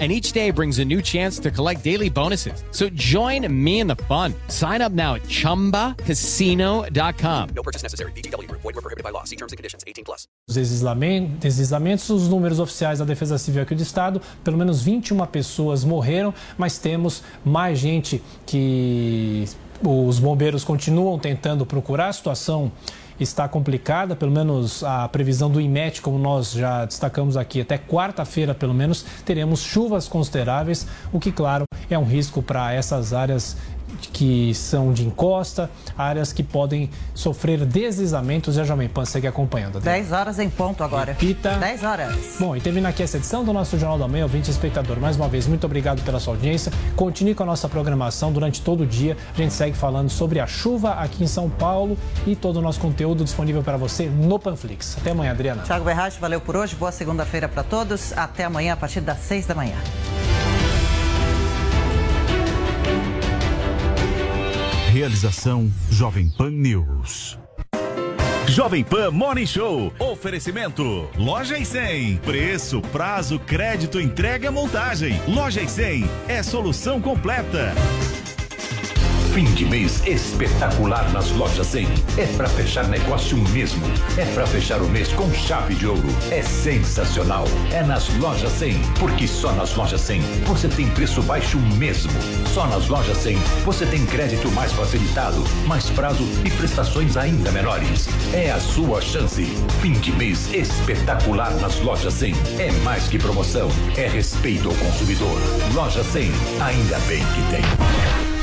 and each day brings a new chance to collect daily bonuses. So join me in the fun. Sign up now at ChumbaCasino.com. No purchase necessary. BGW. Void were prohibited by law. See terms and conditions. 18 plus. Os deslizamentos, os números oficiais da Defesa Civil aqui do Estado, pelo menos 21 pessoas morreram, mas temos mais gente que os bombeiros continuam tentando procurar. A situação está complicada, pelo menos a previsão do IMET, como nós já destacamos aqui, até quarta-feira, pelo menos, teremos chuvas consideráveis, o que, claro, é um risco para essas áreas que são de encosta, áreas que podem sofrer deslizamentos e a Jovem Pan segue acompanhando. 10 horas em ponto agora. Repita. 10 horas. Bom, e termina aqui essa edição do nosso Jornal da Manhã, ouvinte espectador. Mais uma vez, muito obrigado pela sua audiência. Continue com a nossa programação durante todo o dia. A gente segue falando sobre a chuva aqui em São Paulo e todo o nosso conteúdo disponível para você no Panflix. Até amanhã, Adriana. Tiago Berrache, valeu por hoje. Boa segunda-feira para todos. Até amanhã a partir das 6 da manhã. Realização Jovem Pan News. Jovem Pan Morning Show. Oferecimento. Loja e 100. Preço, prazo, crédito, entrega, montagem. Loja e 100 é solução completa. Fim de mês espetacular nas lojas 100. É para fechar negócio mesmo. É para fechar o mês com chave de ouro. É sensacional. É nas lojas 100, porque só nas lojas 100 você tem preço baixo mesmo. Só nas lojas 100 você tem crédito mais facilitado, mais prazo e prestações ainda menores. É a sua chance. Fim de mês espetacular nas lojas 100. É mais que promoção, é respeito ao consumidor. Loja 100, ainda bem que tem.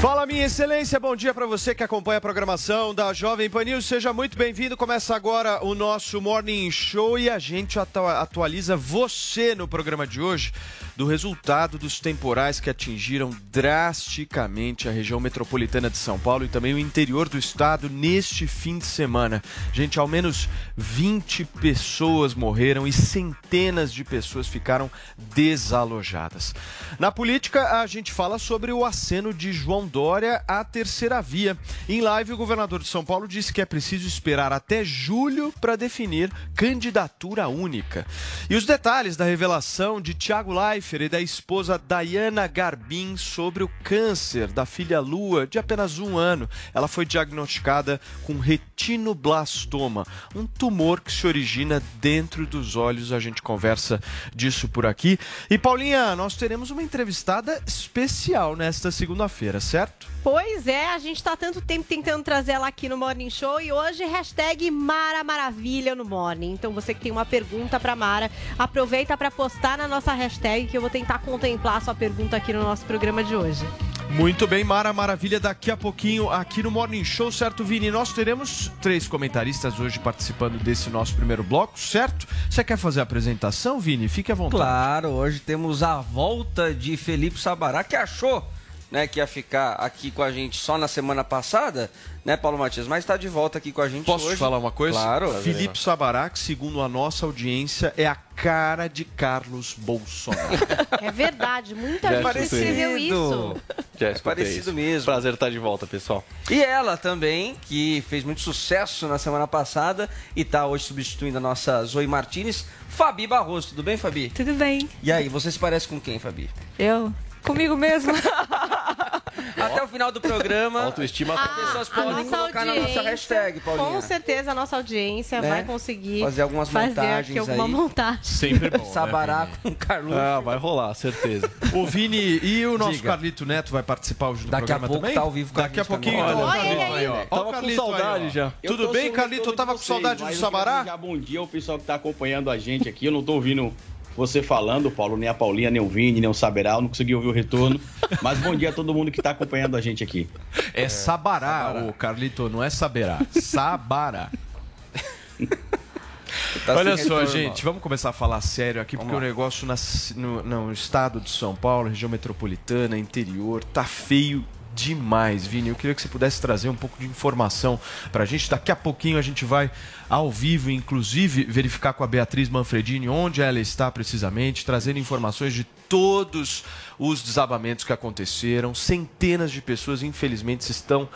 Fala, minha excelência, bom dia para você que acompanha a programação da Jovem Pan News. Seja muito bem-vindo. Começa agora o nosso Morning Show e a gente atualiza você no programa de hoje do resultado dos temporais que atingiram drasticamente a região metropolitana de São Paulo e também o interior do estado neste fim de semana. Gente, ao menos 20 pessoas morreram e centenas de pessoas ficaram desalojadas. Na política, a gente fala sobre o aceno de João Dória à terceira via. Em live, o governador de São Paulo disse que é preciso esperar até julho para definir candidatura única. E os detalhes da revelação de Tiago E da esposa Diana Garbin sobre o câncer da filha Lua de apenas um ano. Ela foi diagnosticada com retinoblastoma, um tumor que se origina dentro dos olhos. A gente conversa disso por aqui. E Paulinha, nós teremos uma entrevistada especial nesta segunda-feira, certo? Pois é, a gente está tanto tempo tentando trazer ela aqui no Morning Show e hoje hashtag Mara Maravilha no Morning. Então você que tem uma pergunta para Mara, aproveita para postar na nossa hashtag que eu vou tentar contemplar a sua pergunta aqui no nosso programa de hoje. Muito bem, Mara Maravilha, daqui a pouquinho aqui no Morning Show, certo, Vini? Nós teremos três comentaristas hoje participando desse nosso primeiro bloco, certo? Você quer fazer a apresentação, Vini? Fique à vontade. Claro, hoje temos a volta de Felipe Sabará, que achou né, que ia ficar aqui com a gente só na semana passada, né, Paulo Matias? Mas está de volta aqui com a gente Posso hoje. falar uma coisa? Claro. Felipe Sabarac, segundo a nossa audiência, é a cara de Carlos Bolsonaro. É verdade, muita Já gente escreveu isso. Já É parecido mesmo. Prazer estar de volta, pessoal. E ela também, que fez muito sucesso na semana passada e está hoje substituindo a nossa Zoe Martinez, Fabi Barroso. Tudo bem, Fabi? Tudo bem. E aí, você se parece com quem, Fabi? Eu? Comigo mesmo. Até o final do programa, Autoestima as pessoas A podem nossa colocar na nossa audiência, hashtag, Paulinha. Com certeza a nossa audiência Né? vai conseguir Fazer algumas fazer montagens aqui alguma aí. montagem. Sempre bom. Sabará né, com Carlos. Ah, vai rolar, certeza. Vini? O Vini e o nosso Diga. Carlito Neto vai participar hoje do Daqui a programa pouco também? tá ao vivo com a Daqui a gente pouquinho. também. Olha, Olha ele aí. ó. Olha o Tava com Carlito aí, ó. saudade já. Eu Tudo tô bem, Carlito? retorno Tava de com saudade do mas eu Sabará? desejar bom dia ao pessoal que está acompanhando a gente aqui. Eu não estou ouvindo você falando, Paulo, nem a Paulinha, nem o Vini, nem o Saberá. Eu não consegui ouvir o retorno. Mas bom dia a todo mundo que está acompanhando a gente aqui. É Sabará, o Carlito, não é Saberá. Sabará. Tá Olha só, retorno. gente, vamos começar a falar sério aqui, porque Vamos o lá. negócio na no estado de São Paulo, região metropolitana, interior, tá feio demais, Vini. Eu queria que você pudesse trazer um pouco de informação pra gente. Daqui a pouquinho a gente vai ao vivo, inclusive, verificar com a Beatriz Manfredini onde ela está precisamente, trazendo informações de todos os desabamentos que aconteceram. Centenas de pessoas, infelizmente, estão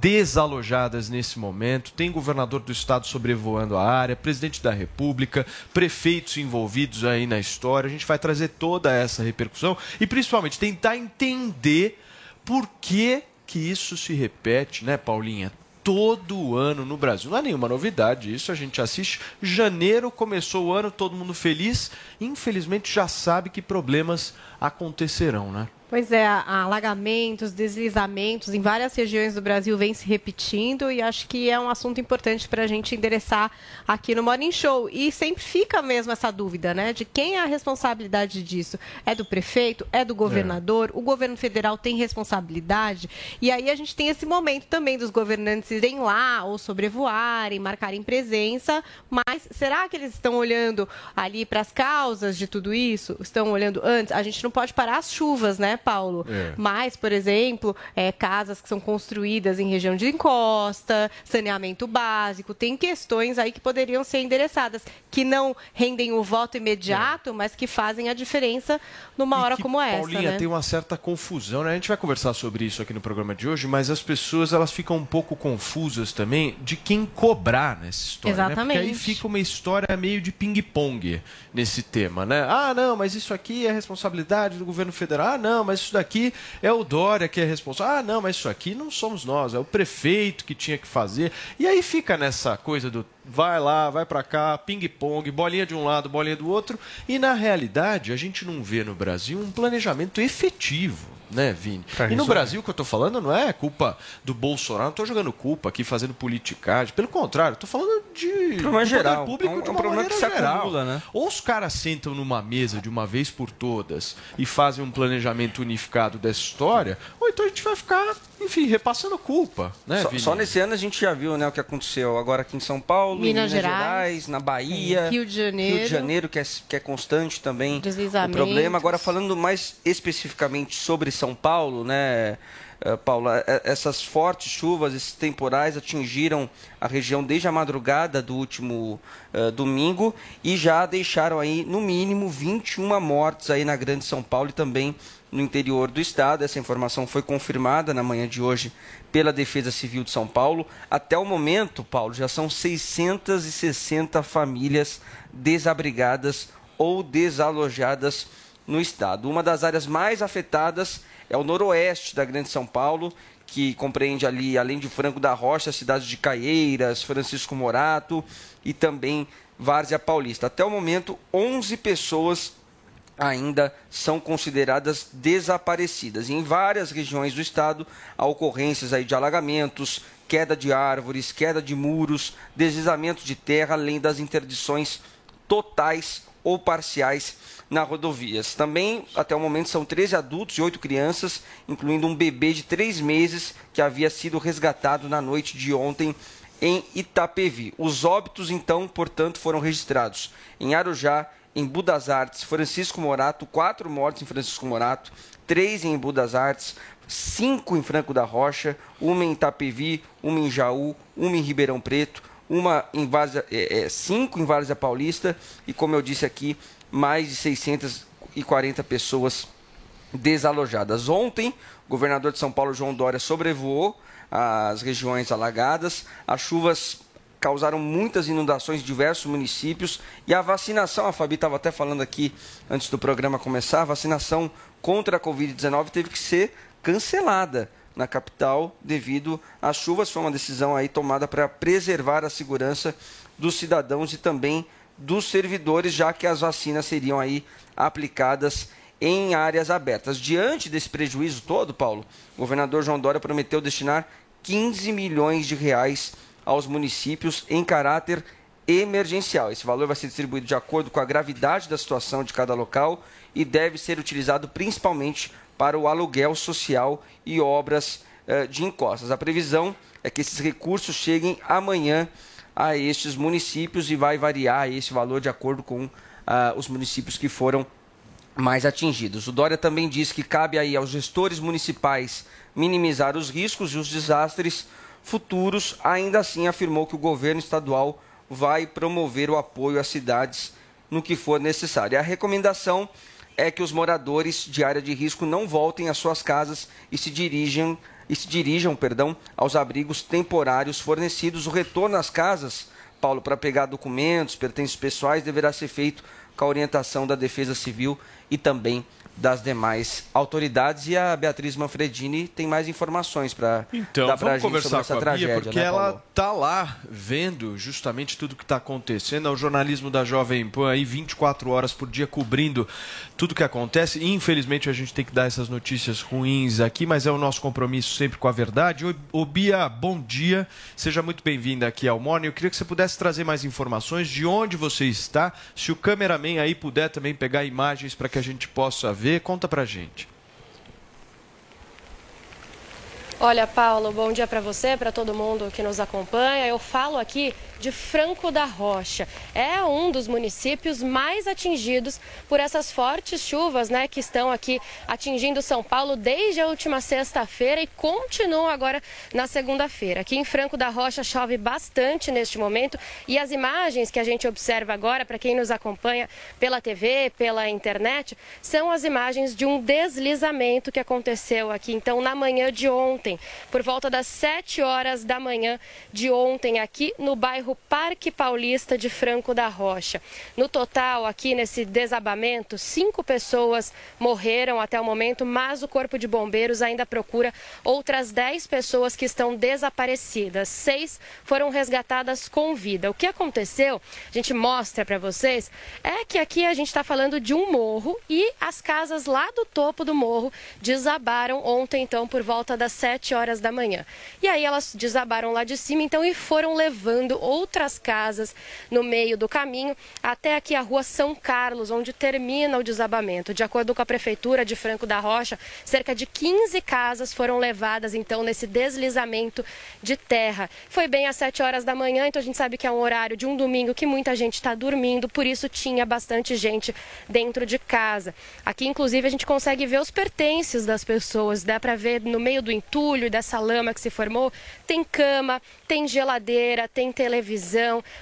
desalojadas nesse momento. Tem governador do estado sobrevoando a área, presidente da República, prefeitos envolvidos aí na história. A gente vai trazer toda essa repercussão e, principalmente, tentar entender por que, que isso se repete, né, Paulinha? Todo ano no Brasil. Não é nenhuma novidade isso, a gente assiste. Janeiro começou o ano, todo mundo feliz. Infelizmente já sabe que problemas acontecerão, né? Pois é, alagamentos, deslizamentos em várias regiões do Brasil vem se repetindo e acho que é um assunto importante para a gente endereçar aqui no Morning Show. E sempre fica mesmo essa dúvida, né? De quem é a responsabilidade disso? É do prefeito? É do governador? O governo federal tem responsabilidade? E aí a gente tem esse momento também dos governantes irem lá ou sobrevoarem, marcarem presença, mas será que eles estão olhando ali para as causas de tudo isso? Estão olhando antes? A gente não pode parar as chuvas, né, Paulo? É. Mas, por exemplo, é, casas que são construídas em região de encosta, saneamento básico, tem questões aí que poderiam ser endereçadas, que não rendem o voto imediato, mas que fazem a diferença numa hora como essa, Paulinha, né? tem uma certa confusão, né? A gente vai conversar sobre isso aqui no programa de hoje, mas as pessoas elas ficam um pouco confusas também de quem cobrar nessa história. Né? Porque aí Exatamente. fica uma história meio de ping-pong nesse tema, né? Ah, não, mas isso aqui é responsabilidade do governo federal. Ah, não, mas isso daqui é o Dória que é responsável. Ah, não, mas isso aqui não somos nós, é o prefeito que tinha que fazer. E aí fica nessa coisa do vai lá, vai pra cá, ping-pong, bolinha de um lado, bolinha do outro. E na realidade, a gente não vê no Brasil um planejamento efetivo, né, Vini? Pra E no. Brasil, o que eu tô falando não é culpa do Bolsonaro, não tô jogando culpa aqui, fazendo politicagem. Pelo contrário, tô falando de Problema do poder geral. público É um- de é um uma problema que se geral. acumula, né? Ou os caras sentam numa mesa de uma vez por todas e fazem um planejamento unificado dessa história, ou então a gente vai ficar, enfim, repassando culpa, né, Só, só nesse ano a gente já viu né, o que aconteceu agora aqui em São Paulo, em Minas Minas Gerais. Gerais, na Bahia, Rio de Janeiro. Rio de Janeiro, que é, que é constante também o problema. Agora, falando mais especificamente sobre São Paulo, né, eh, Paula, eh, essas fortes chuvas, esses temporais atingiram a região desde a madrugada do último eh, domingo e já deixaram aí, no mínimo, 21 mortes aí na Grande São Paulo e também no interior do estado. Essa informação foi confirmada na manhã de hoje pela Defesa Civil de São Paulo. Até o momento, Paulo, já são 660 famílias desabrigadas ou desalojadas no estado. Uma das áreas mais afetadas é o noroeste da Grande São Paulo, que compreende ali, além de Franco da Rocha, as cidades de Caieiras, Francisco Morato e também Várzea Paulista. Até o momento, 11 pessoas ainda são consideradas desaparecidas. Em várias regiões do estado, há ocorrências aí de alagamentos, queda de árvores, queda de muros, deslizamento de terra, além das interdições totais ou parciais nas rodovias. Também, até o momento, são 13 adultos e 8 crianças, incluindo um bebê de 3 meses que havia sido resgatado na noite de ontem em Itapevi. Os óbitos, então, portanto, foram registrados em Arujá, em Budas Artes, Francisco Morato, quatro mortes em Francisco Morato, três em Budas Artes, cinco em Franco da Rocha, uma em Itapevi, uma em Jaú, uma em Ribeirão Preto, uma em Várzea, é, é, cinco em Várzea Paulista e, como eu disse aqui, mais de 640 pessoas desalojadas. Ontem, o governador de São Paulo, João Dória, sobrevoou as regiões alagadas. As chuvas causaram muitas inundações em diversos municípios e a vacinação, a Fabi estava até falando aqui antes do programa começar, a vacinação contra a Covid-19 teve que ser cancelada na capital devido às chuvas. Foi uma decisão aí tomada para preservar a segurança dos cidadãos e também dos servidores, já que as vacinas seriam aí aplicadas em áreas abertas. Diante desse prejuízo todo, Paulo, o governador João Dória prometeu destinar 15 milhões de reais aos municípios em caráter emergencial. Esse valor vai ser distribuído de acordo com a gravidade da situação de cada local e deve ser utilizado principalmente para o aluguel social e obras eh, de encostas. A previsão é que esses recursos cheguem amanhã a estes municípios e vai variar esse valor de acordo com ah, os municípios que foram mais atingidos. O Dória também diz que cabe aí aos gestores municipais minimizar os riscos e os desastres futuros. Ainda assim, afirmou que o governo estadual vai promover o apoio às cidades no que for necessário. A recomendação é que os moradores de área de risco não voltem às suas casas e se dirigam e se dirijam, perdão, aos abrigos temporários fornecidos. O retorno às casas, Paulo, para pegar documentos, pertences pessoais, deverá ser feito com a orientação da Defesa Civil e também das demais autoridades. E a Beatriz Manfredini tem mais informações para então, dar para a gente conversar sobre essa com a tragédia. Bia, porque né, ela Paulo? tá lá vendo justamente tudo que está acontecendo. É o jornalismo da Jovem Pan aí 24 horas por dia cobrindo tudo que acontece. Infelizmente a gente tem que dar essas notícias ruins aqui, mas é o nosso compromisso sempre com a verdade. Ô Bia, bom dia. Seja muito bem-vinda aqui ao Morning. Eu queria que você pudesse trazer mais informações de onde você está. Se o cameraman aí puder também pegar imagens para que a gente possa ver, conta pra gente. Olha, Paulo, bom dia para você, para todo mundo que nos acompanha. Eu falo aqui de Franco da Rocha. É um dos municípios mais atingidos por essas fortes chuvas, né, que estão aqui atingindo São Paulo desde a última sexta-feira e continuam agora na segunda-feira. Aqui em Franco da Rocha chove bastante neste momento e as imagens que a gente observa agora, para quem nos acompanha pela TV, pela internet, são as imagens de um deslizamento que aconteceu aqui, então, na manhã de ontem, por volta das 7 horas da manhã de ontem, aqui no bairro Parque Paulista de Franco da Rocha. No total, aqui nesse desabamento, cinco pessoas morreram até o momento, mas o Corpo de Bombeiros ainda procura outras 10 pessoas que estão desaparecidas. Seis foram resgatadas com vida. O que aconteceu, a gente mostra para vocês, é que aqui a gente está falando de um morro e as casas lá do topo do morro desabaram ontem, então, por volta das 7 horas da manhã. E aí elas desabaram lá de cima, então, e foram levando outras casas no meio do caminho até aqui a rua São Carlos, onde termina o desabamento. De acordo com a Prefeitura de Franco da Rocha, cerca de 15 casas foram levadas, então, nesse deslizamento de terra. Foi bem às 7 horas da manhã, então a gente sabe que é um horário de um domingo que muita gente está dormindo, por isso tinha bastante gente dentro de casa. Aqui, inclusive, a gente consegue ver os pertences das pessoas, dá para ver no meio do entulho e dessa lama que se formou, tem cama, tem geladeira, tem televisão.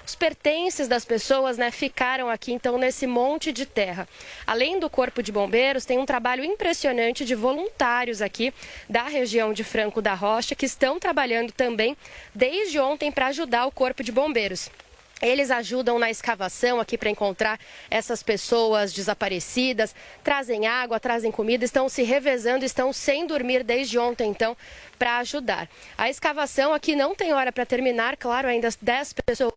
Os pertences das pessoas né, ficaram aqui, então, nesse monte de terra. Além do Corpo de Bombeiros, tem um trabalho impressionante de voluntários aqui da região de Franco da Rocha que estão trabalhando também desde ontem para ajudar o Corpo de Bombeiros. Eles ajudam na escavação aqui para encontrar essas pessoas desaparecidas, trazem água, trazem comida, estão se revezando, estão sem dormir desde ontem, então, para ajudar. A escavação aqui não tem hora para terminar, claro, ainda 10 pessoas.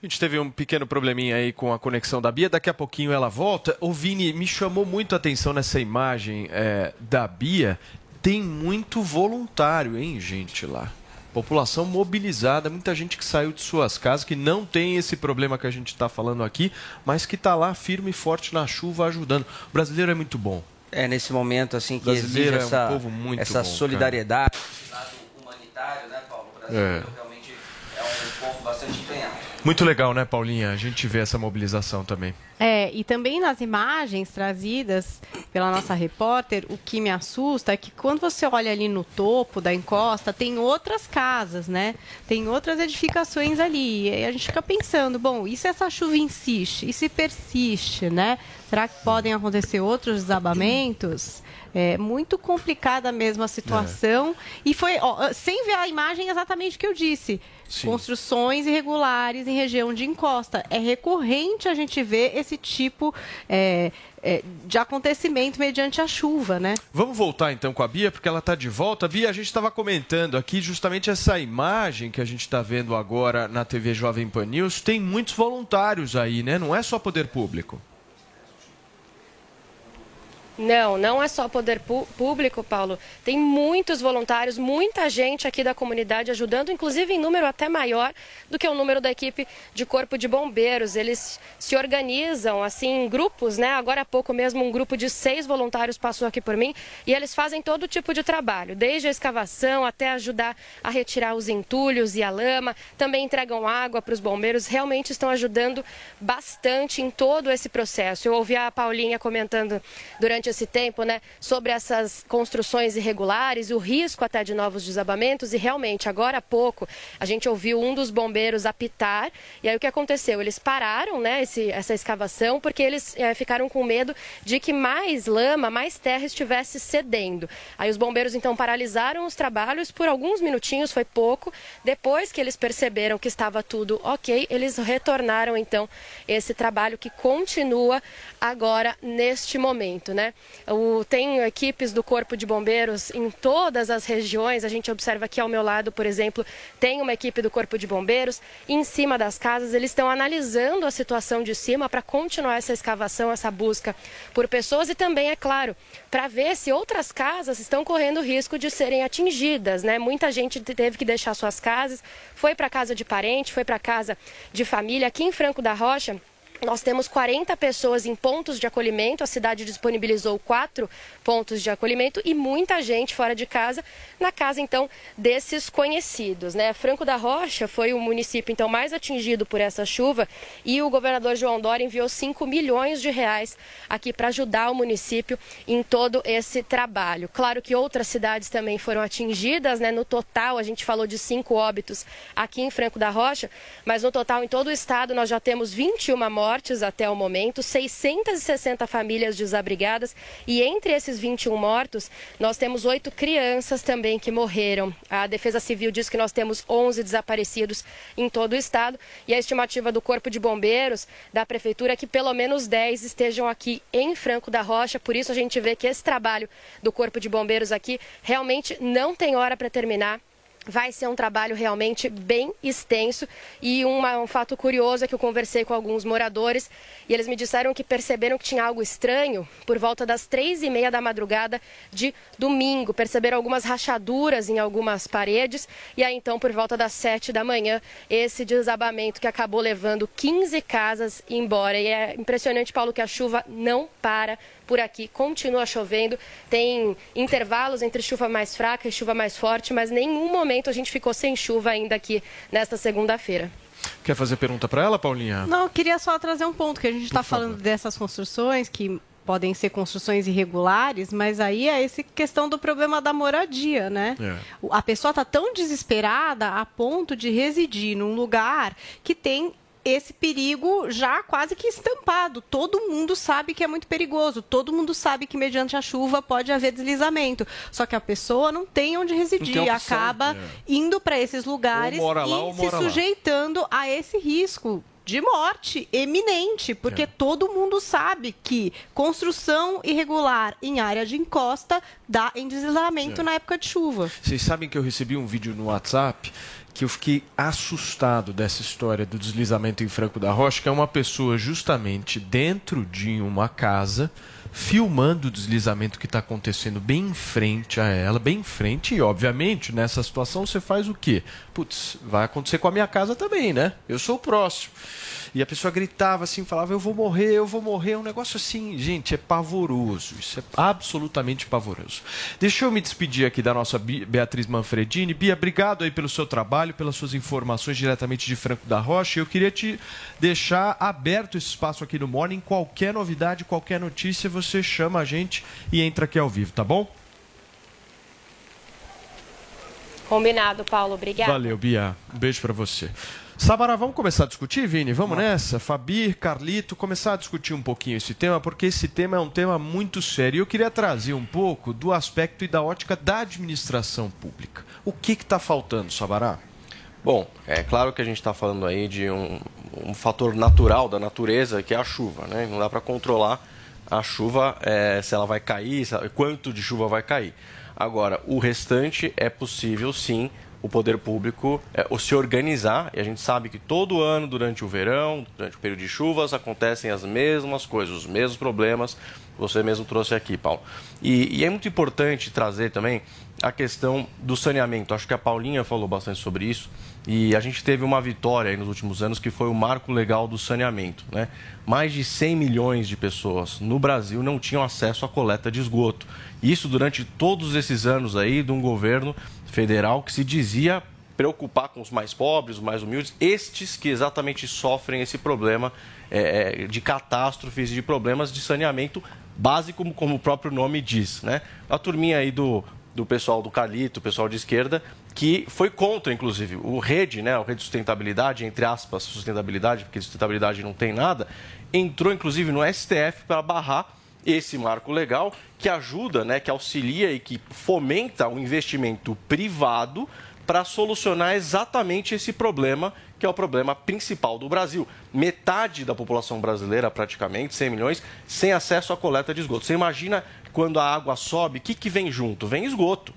A gente teve um pequeno probleminha aí com a conexão da Bia, daqui a pouquinho ela volta. O Vini, me chamou muito a atenção nessa imagem é, da Bia. Tem muito voluntário, hein, gente, lá. População mobilizada, muita gente que saiu de suas casas, que não tem esse problema que a gente está falando aqui, mas que está lá firme e forte na chuva ajudando. O brasileiro é muito bom. É nesse momento assim que Brasileiro exige é um essa, povo muito essa bom, solidariedade, lado humanitário, né, Paulo? O Brasil É. realmente é um povo bastante empenhado. Muito legal, né, Paulinha? A gente vê essa mobilização também. É, e também nas imagens trazidas pela nossa repórter, o que me assusta é que quando você olha ali no topo da encosta, tem outras casas, né? Tem outras edificações ali. E a gente fica pensando, bom, e se essa chuva insiste? E se persiste, né? Será que podem acontecer outros desabamentos? É muito complicada mesmo a situação. E foi, ó, sem ver a imagem exatamente o que eu disse. Sim. Construções irregulares em região de encosta. É recorrente a gente ver esse tipo é, é, de acontecimento mediante a chuva, né? Vamos voltar então com a Bia, porque ela está de volta. Bia, a gente estava comentando aqui justamente essa imagem que a gente está vendo agora na TV Jovem Pan News. Tem muitos voluntários aí, né? Não é só poder público. Não, não é só poder público, Paulo. Tem muitos voluntários, muita gente aqui da comunidade ajudando, inclusive em número até maior do que o número da equipe de corpo de bombeiros. Eles se organizam assim em grupos, né? Agora há pouco mesmo um grupo de seis voluntários passou aqui por mim e eles fazem todo tipo de trabalho, desde a escavação até ajudar a retirar os entulhos e a lama. Também entregam água para os bombeiros. Realmente estão ajudando bastante em todo esse processo. Eu ouvi a Paulinha comentando durante durante esse tempo, né, sobre essas construções irregulares, o risco até de novos desabamentos. E realmente, agora há pouco, a gente ouviu um dos bombeiros apitar. E aí o que aconteceu? Eles pararam, né, esse, essa escavação, porque eles é, ficaram com medo de que mais lama, mais terra estivesse cedendo. Aí os bombeiros então paralisaram os trabalhos por alguns minutinhos, foi pouco. Depois que eles perceberam que estava tudo ok, eles retornaram então esse trabalho que continua agora neste momento, né? O, tem equipes do Corpo de Bombeiros em todas as regiões. A gente observa aqui ao meu lado, por exemplo, tem uma equipe do Corpo de Bombeiros em cima das casas. Eles estão analisando a situação de cima para continuar essa escavação, essa busca por pessoas e também, é claro, para ver se outras casas estão correndo risco de serem atingidas. Né? Muita gente teve que deixar suas casas, foi para casa de parente, foi para casa de família. Aqui em Franco da Rocha, nós temos 40 pessoas em pontos de acolhimento, a cidade disponibilizou quatro pontos de acolhimento e muita gente fora de casa, na casa então desses conhecidos. Né? Franco da Rocha foi o município então mais atingido por essa chuva e o governador João Dória enviou 5 milhões de reais aqui para ajudar o município em todo esse trabalho. Claro que outras cidades também foram atingidas, né? no total a gente falou de cinco óbitos aqui em Franco da Rocha, mas no total em todo o estado nós já temos 21 mortes mortes até o momento, 660 famílias desabrigadas e entre esses 21 mortos, nós temos oito crianças também que morreram. A Defesa Civil diz que nós temos 11 desaparecidos em todo o estado e a estimativa do Corpo de Bombeiros da Prefeitura é que pelo menos 10 estejam aqui em Franco da Rocha. Por isso a gente vê que esse trabalho do Corpo de Bombeiros aqui realmente não tem hora para terminar vai ser um trabalho realmente bem extenso. E uma, um fato curioso é que eu conversei com alguns moradores e eles me disseram que perceberam que tinha algo estranho por volta das três e meia da madrugada de domingo. Perceberam algumas rachaduras em algumas paredes e aí então por volta das sete da manhã esse desabamento que acabou levando 15 casas embora. E é impressionante, Paulo, que a chuva não para por aqui. Continua chovendo, tem intervalos entre chuva mais fraca e chuva mais forte, mas nenhum momento a gente ficou sem chuva ainda aqui nesta segunda-feira. Quer fazer pergunta para ela, Paulinha? Não, eu queria só trazer um ponto, que a gente está falando dessas construções que podem ser construções irregulares, mas aí é essa questão do problema da moradia, né? É. A pessoa está tão desesperada a ponto de residir num lugar que tem esse perigo já quase que estampado. Todo mundo sabe que é muito perigoso, todo mundo sabe que mediante a chuva pode haver deslizamento. Só que a pessoa não tem onde residir, tem acaba é. indo para esses lugares lá, e se sujeitando lá. a esse risco de morte eminente, porque é. todo mundo sabe que construção irregular em área de encosta dá em deslizamento é. na época de chuva. Vocês sabem que eu recebi um vídeo no WhatsApp que eu fiquei assustado dessa história do deslizamento em Franco da Rocha, que é uma pessoa justamente dentro de uma casa filmando o deslizamento que está acontecendo bem em frente a ela, bem em frente, e obviamente nessa situação você faz o quê? Putz, vai acontecer com a minha casa também, né? Eu sou o próximo. E a pessoa gritava assim, falava, eu vou morrer, eu vou morrer. Um negócio assim, gente, é pavoroso. Isso é absolutamente pavoroso. Deixa eu me despedir aqui da nossa Beatriz Manfredini. Bia, obrigado aí pelo seu trabalho, pelas suas informações diretamente de Franco da Rocha. Eu queria te deixar aberto esse espaço aqui no Morning. Qualquer novidade, qualquer notícia, você chama a gente e entra aqui ao vivo, tá bom? Combinado, Paulo. Obrigado. Valeu, Bia. Um beijo para você. Sabará, vamos começar a discutir, Vini? Vamos nessa? Fabi, Carlito, começar a discutir um pouquinho esse tema, porque esse tema é um tema muito sério. E eu queria trazer um pouco do aspecto e da ótica da administração pública. O que está faltando, Sabará? Bom, é claro que a gente está falando aí de um, um, fator natural da natureza, que é a chuva. Né? Não dá para controlar a chuva, é, se ela vai cair, quanto de chuva vai cair. Agora, o restante é possível sim o poder público é, se organizar, e a gente sabe que todo ano, durante o verão, durante o período de chuvas, acontecem as mesmas coisas, os mesmos problemas, você mesmo trouxe aqui, Paulo. E, e é muito importante trazer também a questão do saneamento. Acho que a Paulinha falou bastante sobre isso. E a gente teve uma vitória nos últimos anos que foi o marco legal do saneamento. Né? Mais de 100 milhões de pessoas no Brasil não tinham acesso à coleta de esgoto. Isso durante todos esses anos aí de um governo federal que se dizia preocupar com os mais pobres, os mais humildes, estes que exatamente sofrem esse problema é, de catástrofes e de problemas de saneamento básico, como o próprio nome diz. Né? A turminha aí do, do pessoal do Calito, o pessoal de esquerda, que foi contra, inclusive, o Rede, né, o Rede de Sustentabilidade, entre aspas, sustentabilidade, porque sustentabilidade não tem nada, entrou, inclusive, no STF para barrar esse marco legal que ajuda, né, que auxilia e que fomenta o investimento privado para solucionar exatamente esse problema, que é o problema principal do Brasil. Metade da população brasileira, praticamente, 100 milhões, sem acesso à coleta de esgoto. Você imagina quando a água sobe, o que, que vem junto? Vem esgoto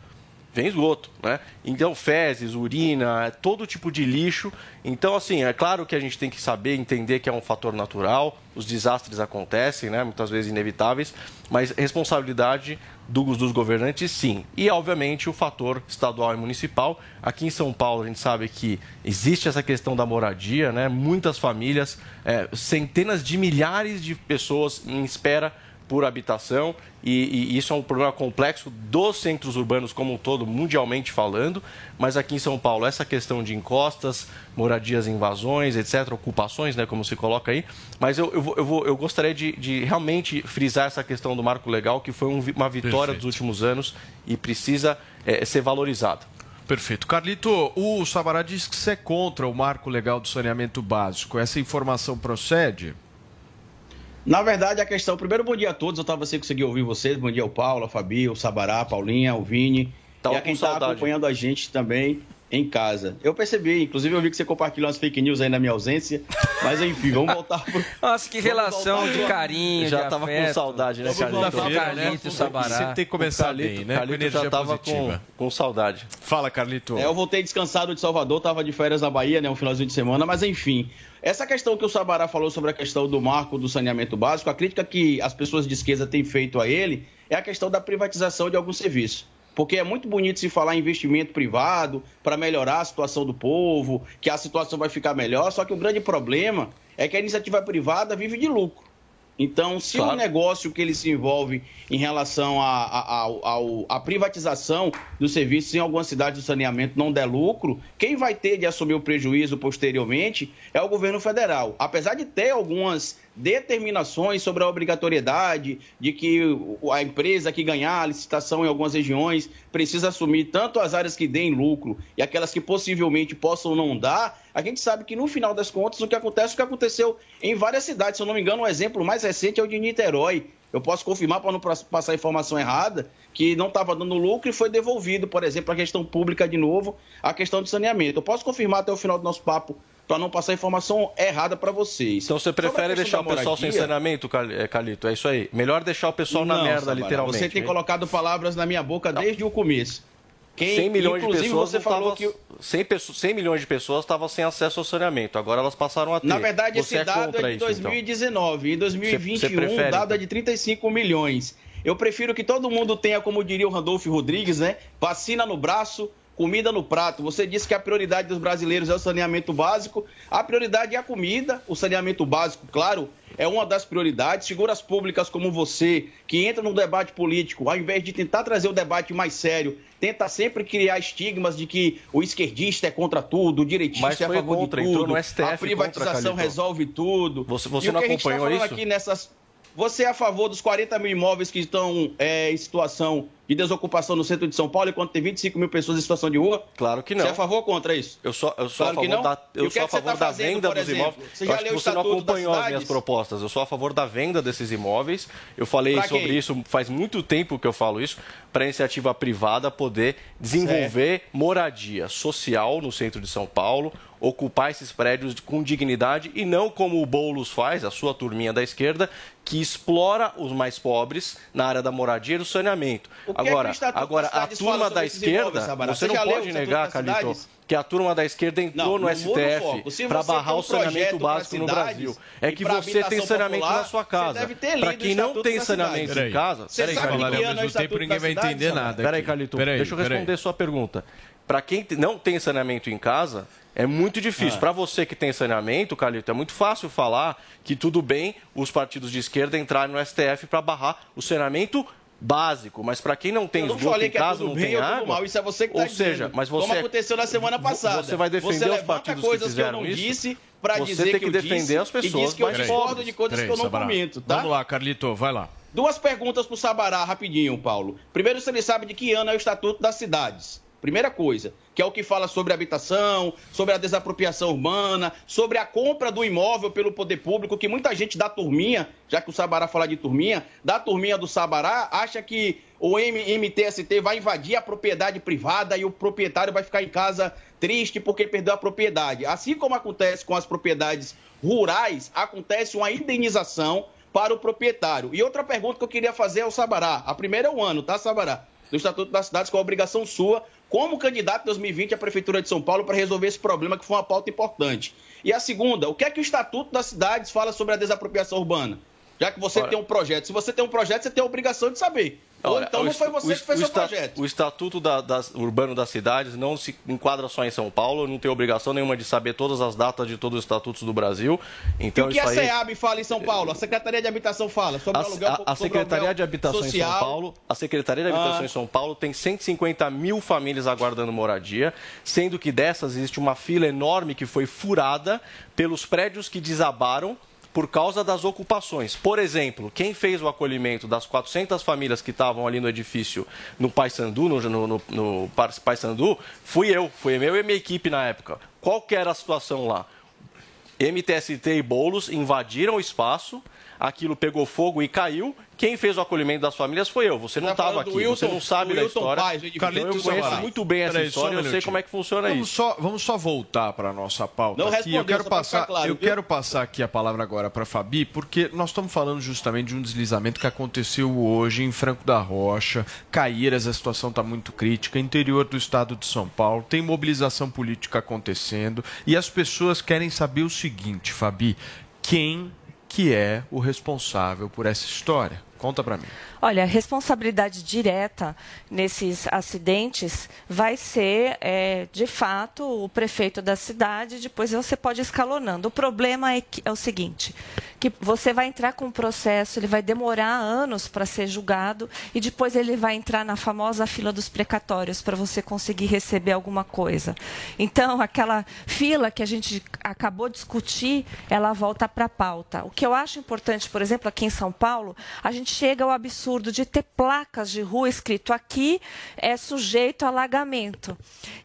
vem esgoto, né? Então, fezes, urina, todo tipo de lixo. Então, assim, é claro que a gente tem que saber, entender que é um fator natural, os desastres acontecem, né? Muitas vezes inevitáveis, mas responsabilidade dos, dos governantes, sim. E, obviamente, o fator estadual e municipal. Aqui em São Paulo, a gente sabe que existe essa questão da moradia, né? Muitas famílias, é, centenas de milhares de pessoas em espera por habitação, e, e, isso é um problema complexo dos centros urbanos como um todo, mundialmente falando, mas aqui em São Paulo, essa questão de encostas, moradias, invasões, etc., ocupações, né, como se coloca aí, mas eu, eu, eu, vou, eu gostaria de, de, realmente frisar essa questão do marco legal, que foi um, uma vitória Perfeito. dos últimos anos e precisa é, ser valorizada. Perfeito. Carlito, o Sabará diz que você é contra o marco legal do saneamento básico. Essa informação procede? Na verdade, a questão. Primeiro, bom dia a todos. Eu estava sem conseguir ouvir vocês. Bom dia ao Paulo, a Fabi, o Sabará, a Paulinha, o Vini. Tava e a quem está acompanhando a gente também em casa. Eu percebi, inclusive eu vi que você compartilhou umas fake news aí na minha ausência, mas enfim, vamos voltar pro... Nossa, que relação de carinho, Já de tava afeto. com saudade, né, Carlito? Carlito, né? Sabará. Você tem que começar Carlito, bem, né? Carlito já tava com, com saudade. Fala, Carlito. É, eu voltei descansado de Salvador, tava de férias na Bahia, né, um finalzinho de semana, mas enfim... Essa questão que o Sabará falou sobre a questão do marco do saneamento básico, a crítica que as pessoas de esquerda têm feito a ele é a questão da privatização de alguns serviços. Porque é muito bonito se falar em investimento privado para melhorar a situação do povo, que a situação vai ficar melhor, só que o grande problema é que a iniciativa privada vive de lucro. Então, se claro. o negócio que ele se envolve em relação à privatização dos serviços em alguma cidade do saneamento não der lucro, quem vai ter de assumir o prejuízo posteriormente é o governo federal. Apesar de ter algumas determinações sobre a obrigatoriedade de que a empresa que ganhar a licitação em algumas regiões precisa assumir tanto as áreas que deem lucro e aquelas que possivelmente possam não dar, a gente sabe que no final das contas o que acontece é o que aconteceu em várias cidades. Se eu não me engano, o um exemplo mais recente é o de Niterói. Eu posso confirmar para não passar informação errada que não estava dando lucro e foi devolvido, por exemplo, a questão pública de novo, a questão de saneamento. Eu posso confirmar até o final do nosso papo para não passar informação errada para vocês. Então você prefere deixar o pessoal sem saneamento, é, Calito? É isso aí. Melhor deixar o pessoal não, na merda, Samara, literalmente. Você tem hein? colocado palavras na minha boca não. desde o começo. Quem, 100 milhões de pessoas você falou que 100, 100 milhões de pessoas estavam sem acesso ao saneamento. Agora elas passaram a ter. Na verdade, você esse é dado é de isso, 2019. Então. Em 2021, o dado é de 35 milhões. Eu prefiro que todo mundo tenha, como diria o Randolfo Rodrigues, né? Vacina no braço, comida no prato. Você disse que a prioridade dos brasileiros é o saneamento básico. A prioridade é a comida, o saneamento básico, claro, é uma das prioridades. Figuras públicas como você, que entra no debate político, ao invés de tentar trazer o debate mais sério, tenta sempre criar estigmas de que o esquerdista é contra tudo, o direitista Mas é a favor contra, de tudo, STF a privatização contra, resolve tudo. Você, você não acompanhou tá isso? Aqui nessas você é a favor dos 40 mil imóveis que estão é, em situação de desocupação no centro de São Paulo, enquanto tem 25 mil pessoas em situação de rua? Claro que não. Você é a favor ou contra isso? Eu sou, eu sou claro a favor da, eu sou a favor tá da fazendo, venda dos imóveis. Você já eu acho que você não acompanhou as minhas propostas. Eu sou a favor da venda desses imóveis. Eu falei pra sobre quem? isso faz muito tempo que eu falo isso, para a iniciativa privada poder desenvolver certo. moradia social no centro de São Paulo, ocupar esses prédios com dignidade e não como o Boulos faz, a sua turminha da esquerda, que explora os mais pobres na área da moradia e do saneamento. É que agora, Estatuto agora a turma da imóveis, esquerda, você Você não pode negar, Calito, que a turma da esquerda entrou Não, no STF para barrar um o saneamento básico no Brasil. É e que você tem saneamento popular, na sua casa. Para quem não tem saneamento em casa, Peraí, Calito. que ano é o Estatuto ninguém vai entender nada. Peraí, aqui. Calito, Peraí, deixa eu responder a sua pergunta. Para quem não tem saneamento em casa, é muito difícil. Ah. Para você que tem saneamento, Calito, é muito fácil falar que tudo bem os partidos de esquerda entrarem no STF para barrar o saneamento básico, mas para quem não tem não esgoto falei em que é casa, tudo não bem tem ou tudo água, mal, isso é você que tá ou seja, dizendo. mas você Como aconteceu na semana passada. Você vai defender Você os levanta partidos coisas que que eu fizeram não isso? disse pra Você dizer tem que que eu defender disse as e pessoas, diz que eu mas- discordo de coisas que eu não Sabará. comento, tá? Vamos lá, Carlito, vai lá. Duas perguntas pro Sabará, rapidinho, Paulo. Primeiro, se ele sabe de que ano é o Estatuto das Cidades. Primeira coisa, que é o que fala sobre habitação, sobre a desapropriação urbana, sobre a compra do imóvel pelo poder público, que muita gente da turminha, já que o Sabará fala de turminha, da turminha do Sabará, acha que o MTST vai invadir a propriedade privada e o proprietário vai ficar em casa triste porque perdeu a propriedade. Assim como acontece com as propriedades rurais, acontece uma indenização para o proprietário. E outra pergunta que eu queria fazer ao Sabará. A primeira é o ano, tá, Sabará? Do Estatuto das Cidades, com a obrigação sua, como candidato em 2020 à Prefeitura de São Paulo, para resolver esse problema que foi uma pauta importante. E a segunda, o que é que o Estatuto das Cidades fala sobre a desapropriação urbana? Já que você Olha- tem um projeto. Se você tem um projeto, você tem a obrigação de saber. Ou Olha, então não foi você o que fez o o projeto. O Estatuto da- das- Urbano das Cidades não se enquadra só em São Paulo, não tem obrigação nenhuma de saber todas as datas de todos os estatutos do Brasil. Então, e o que a aí... SEAB fala em São Paulo? A Secretaria de Habitação fala sobre A, aluguel a- a Secretaria de Habitação social. em São Paulo, a Secretaria de Habitação Ah. em São Paulo tem 150 mil famílias aguardando moradia, sendo que dessas existe uma fila enorme que foi furada pelos prédios que desabaram por causa das ocupações. Por exemplo, quem fez o acolhimento das 400 famílias que estavam ali no edifício no Paysandu, no, no, no, no Paysandu, fui eu, fui eu e minha equipe na época. Qual que era a situação lá? MTST e Boulos invadiram o espaço, aquilo pegou fogo e caiu. Quem fez o acolhimento das famílias foi eu. Você não Tá estava falando aqui, do você não sabe da Wilton história. Paz. Então eu conheço muito bem essa Peraí, um história, eu sei como é que funciona vamos isso. Só, vamos só voltar para a nossa pauta Não aqui. Eu quero passar, claro, eu viu? quero passar aqui a palavra agora para Fabi, porque nós estamos falando justamente de um deslizamento que aconteceu hoje em Franco da Rocha, Caíras, a situação está muito crítica, interior do estado de São Paulo, tem mobilização política acontecendo e as pessoas querem saber o seguinte, Fabi, quem que é o responsável por essa história? Conta para mim. Olha, a responsabilidade direta nesses acidentes vai ser, é, de fato, o prefeito da cidade. Depois você pode escalonando. O problema é, que, é o seguinte: que você vai entrar com um processo, ele vai demorar anos para ser julgado e depois ele vai entrar na famosa fila dos precatórios para você conseguir receber alguma coisa. Então, aquela fila que a gente acabou de discutir, ela volta para a pauta. O que eu acho importante, por exemplo, aqui em São Paulo, a gente chega ao absurdo de ter placas de rua escrito aqui é sujeito a alagamento.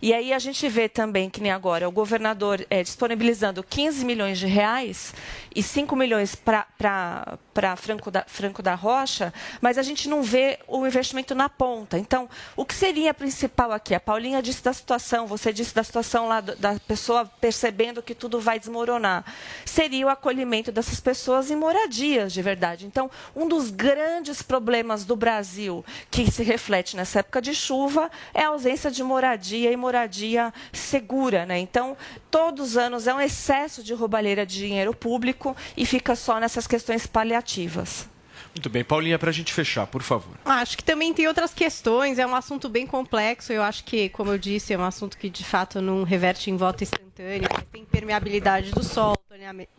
E aí a gente vê também que nem agora o governador é, disponibilizando 15 milhões de reais e 5 milhões para Franco da, Franco da Rocha, mas a gente não vê o investimento na ponta. Então, o que seria principal aqui? A Paulinha disse da situação, você disse da situação lá do- da pessoa percebendo que tudo vai desmoronar. Seria o acolhimento dessas pessoas em moradias de verdade. Então, um dos grandes problemas do Brasil que se reflete nessa época de chuva é a ausência de moradia e moradia segura. Né? Então, todos os anos é um excesso de roubalheira de dinheiro público e fica só nessas questões paliativas. Muito bem, Paulinha, para a gente fechar, por favor. Acho que também tem outras questões, é um assunto bem complexo. Eu acho que, como eu disse, é um assunto que de fato não reverte em voto instantâneo, tem permeabilidade do solo,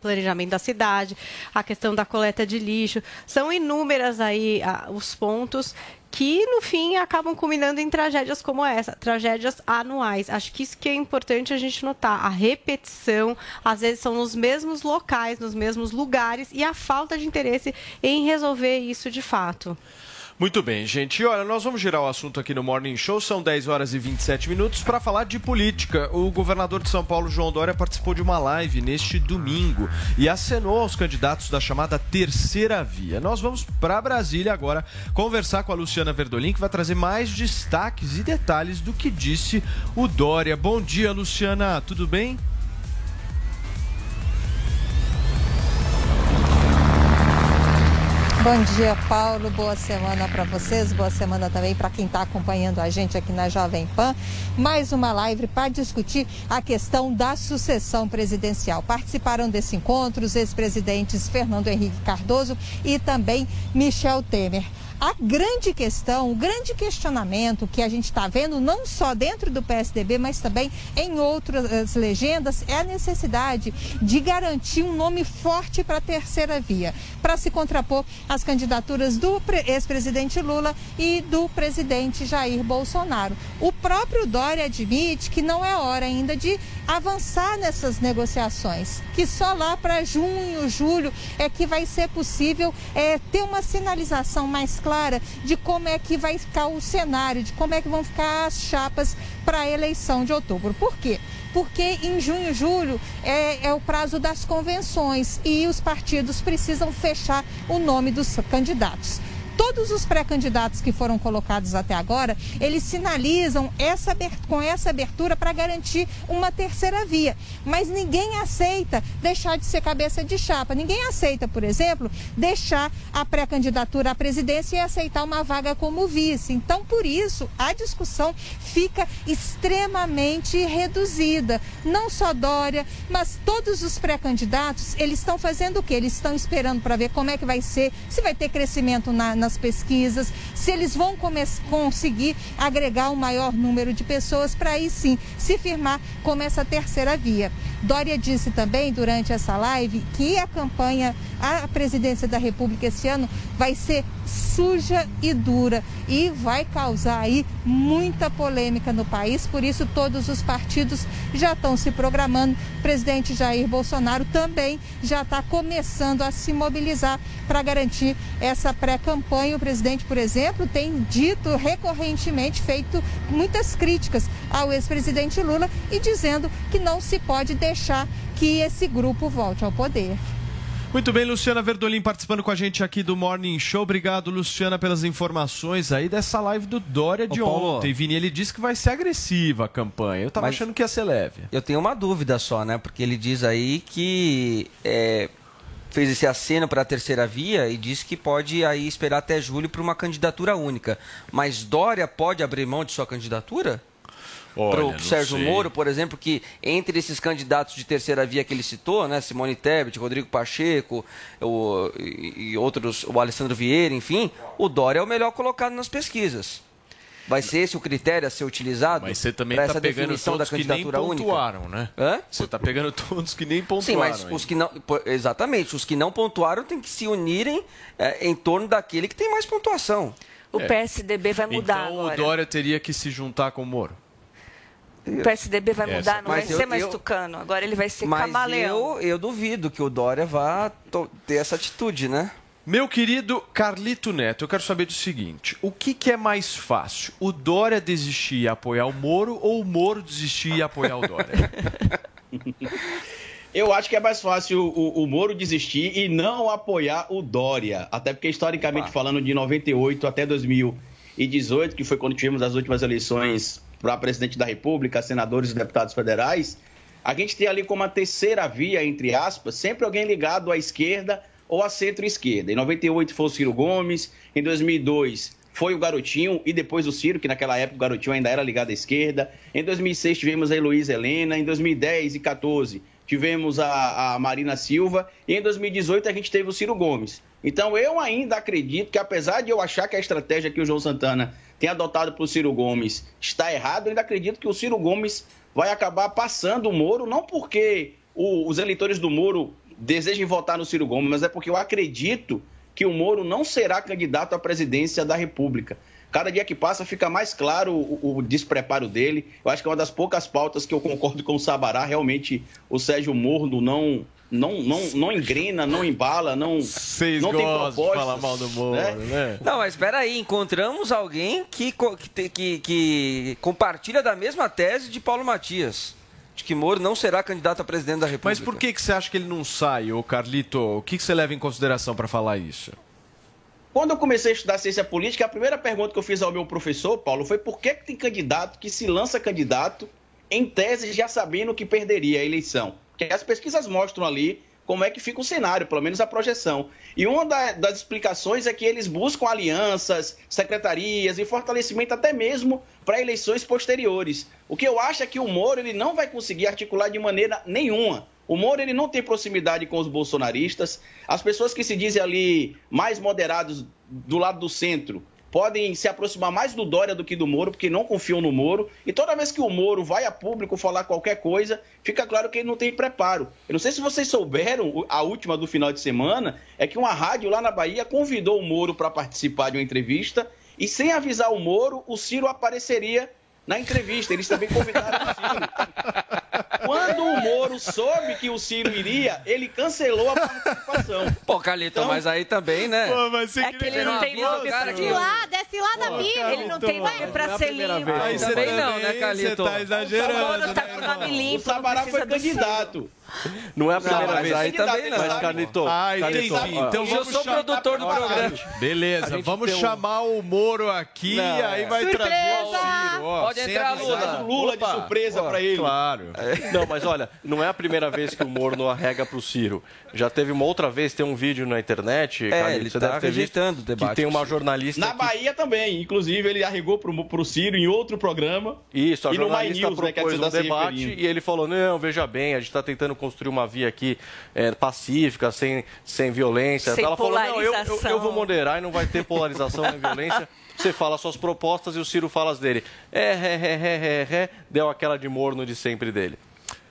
planejamento da cidade, a questão da coleta de lixo. São inúmeras aí ah, os pontos que, no fim, acabam culminando em tragédias como essa, tragédias anuais. Acho que isso que é importante a gente notar. A repetição, às vezes, são nos mesmos locais, nos mesmos lugares, e a falta de interesse em resolver isso de fato. Muito bem, gente. Olha, nós vamos girar o assunto aqui no Morning Show. São 10 horas e 27 minutos para falar de política. O governador de São Paulo, João Dória, participou de uma live neste domingo e acenou aos candidatos da chamada Terceira Via. Nós vamos para Brasília agora conversar com a Luciana Verdolim, que vai trazer mais destaques e detalhes do que disse o Dória. Bom dia, Luciana. Tudo bem? Bom dia, Paulo. Boa semana para vocês. Boa semana também para quem está acompanhando a gente aqui na Jovem Pan. Mais uma live para discutir a questão da sucessão presidencial. Participaram desse encontro os ex-presidentes Fernando Henrique Cardoso e também Michel Temer. A grande questão, o grande questionamento que a gente está vendo, não só dentro do PSDB, mas também em outras legendas, é a necessidade de garantir um nome forte para a terceira via, para se contrapor às candidaturas do ex-presidente Lula e do presidente Jair Bolsonaro. O próprio Dória admite que não é hora ainda de avançar nessas negociações, que só lá para junho, julho é que vai ser possível é, ter uma sinalização mais clara de como é que vai ficar o cenário, de como é que vão ficar as chapas para a eleição de outubro. Por quê? Porque em junho, julho é, é o prazo das convenções e os partidos precisam fechar o nome dos candidatos todos os pré-candidatos que foram colocados até agora, eles sinalizam essa, com essa abertura para garantir uma terceira via. Mas ninguém aceita deixar de ser cabeça de chapa. Ninguém aceita, por exemplo, deixar a pré-candidatura à presidência e aceitar uma vaga como vice. Então, por isso, a discussão fica extremamente reduzida. Não só Dória, mas todos os pré-candidatos, eles estão fazendo o quê? Eles estão esperando para ver como é que vai ser, se vai ter crescimento na, na nas pesquisas, se eles vão conseguir agregar um maior número de pessoas para aí sim se firmar como essa terceira via. Dória disse também durante essa live que a campanha à presidência da República esse ano vai ser suja e dura e vai causar aí muita polêmica no país. Por isso, todos os partidos já estão se programando. O presidente Jair Bolsonaro também já está começando a se mobilizar para garantir essa pré-campanha. O presidente, por exemplo, tem dito recorrentemente, feito muitas críticas ao ex-presidente Lula e dizendo que não se pode deixar que esse grupo volte ao poder. Muito bem, Luciana Verdolim participando com a gente aqui do Morning Show. Obrigado, Luciana, pelas informações aí dessa live do Dória de Ô, ontem. Vini, ele disse que vai ser agressiva a campanha. Eu tava achando que ia ser leve. Eu tenho uma dúvida só, né? Porque ele diz aí que é, fez esse aceno para a terceira via e disse que pode aí esperar até julho para uma candidatura única. Mas Dória pode abrir mão de sua candidatura? para o Sérgio sei. Moro, por exemplo, que entre esses candidatos de terceira via que ele citou, né, Simone Tebet, Rodrigo Pacheco o, e, e outros, o Alessandro Vieira, enfim, o Dória é o melhor colocado nas pesquisas. Vai ser esse o critério a ser utilizado Mas você também está pegando todos da candidatura que nem pontuaram, única? né? Hã? Você está pegando todos que nem pontuaram. Sim, mas os que não... Exatamente. Os que não pontuaram têm que se unirem é, em torno daquele que tem mais pontuação. O é. PSDB vai mudar então, agora. o Dória teria que se juntar com o Moro. O PSDB vai mudar, não mas vai eu, ser mais eu, tucano. Agora ele vai ser mas camaleão. Eu, eu duvido que o Dória vá ter essa atitude, né? Meu querido Carlito Neto, eu quero saber do seguinte: o que, que, é mais fácil? O Dória desistir e apoiar o Moro ou o Moro desistir e apoiar o Dória? Eu acho que é mais fácil o, o, Moro desistir e não apoiar o Dória. Até porque, historicamente ah. falando, de 98 até 2018, que foi quando tivemos as últimas eleições para presidente da República, senadores e deputados federais, a gente tem ali como a terceira via, entre aspas, sempre alguém ligado à esquerda ou à centro-esquerda. Em 98 foi o Ciro Gomes, em 2002 foi o Garotinho e depois o Ciro, que naquela época o Garotinho ainda era ligado à esquerda. Em 2006 tivemos a Heloísa Helena, em 2010 e 2014 tivemos a, a Marina Silva e em 2018 a gente teve o Ciro Gomes. Então eu ainda acredito que apesar de eu achar que a estratégia que o João Santana tem adotado para o Ciro Gomes está errado, eu ainda acredito que o Ciro Gomes vai acabar passando o Moro, não porque o, os eleitores do Moro desejem votar no Ciro Gomes, mas é porque eu acredito que o Moro não será candidato à presidência da República. Cada dia que passa fica mais claro o, o, despreparo dele. Eu acho que é uma das poucas pautas que eu concordo com o Sabará. Realmente, o Sérgio Morno não não, não, não engrena, não embala, não, Vocês não tem propósito. De falar mal do Moro, né? né? Não, mas espera aí, encontramos alguém que, que, que, que compartilha da mesma tese de Paulo Matias de que Moro não será candidato a presidente da República. Mas por que, que você acha que ele não sai, ô Carlito? O que, que você leva em consideração para falar isso? Quando eu comecei a estudar ciência política, a primeira pergunta que eu fiz ao meu professor, Paulo, foi por que, que tem candidato que se lança candidato em tese já sabendo que perderia a eleição? Porque as pesquisas mostram ali como é que fica o cenário, pelo menos a projeção. E uma da, das explicações é que eles buscam alianças, secretarias e fortalecimento até mesmo para eleições posteriores. O que eu acho é que o Moro ele não vai conseguir articular de maneira nenhuma. O Moro ele não tem proximidade com os bolsonaristas. As pessoas que se dizem ali mais moderados do lado do centro podem se aproximar mais do Dória do que do Moro, porque não confiam no Moro. E toda vez que o Moro vai a público falar qualquer coisa, fica claro que ele não tem preparo. Eu não sei se vocês souberam, a última do final de semana, é que uma rádio lá na Bahia convidou o Moro para participar de uma entrevista e sem avisar o Moro, o Ciro apareceria na entrevista. Eles também convidaram o Ciro. Quando o Moro soube que o Ciro iria, ele cancelou a participação. Pô, Calito, Então- mas aí também, né? Pô, mas você É que ele não tem o nome cara pra que- Desce lá, desce lá da vida. Ele não tem nome pra ser limpo. Aí você Também não, né, Calito? Você tá O Moro exagerando, tá com o nome O limpo, não Sabará foi candidato. Não é a primeira mas vez. aí também não. Mas, Calito, Ah, ó, Então Eu vamos sou chamar... produtor do programa. Beleza, vamos tem um- chamar o Moro aqui Não, e aí é. vai Surpresa! trazer o Ciro. ó, Pode entrar. Lula. O Lula de Opa. surpresa pra ele. Claro. Não, mas olha, não é a primeira vez que o Moro não arrega pro Ciro. Já teve uma outra vez, tem um vídeo na internet, É, Calito, ele você tá deve ter visto, o debate que tem uma o jornalista Na que- Bahia também. Inclusive, ele arregou pro, pro Ciro em outro programa. Isso, a E no My jornalista News, né, que é propôs um debate e ele falou, não, veja bem, a gente está tentando construir uma via aqui é, pacífica, sem, sem violência. Sem Ela falou, não, eu, eu, eu vou moderar e não vai ter polarização nem violência. Você fala suas propostas e o Ciro fala as dele. É, é, é, é, é, é, deu aquela de morno de sempre dele.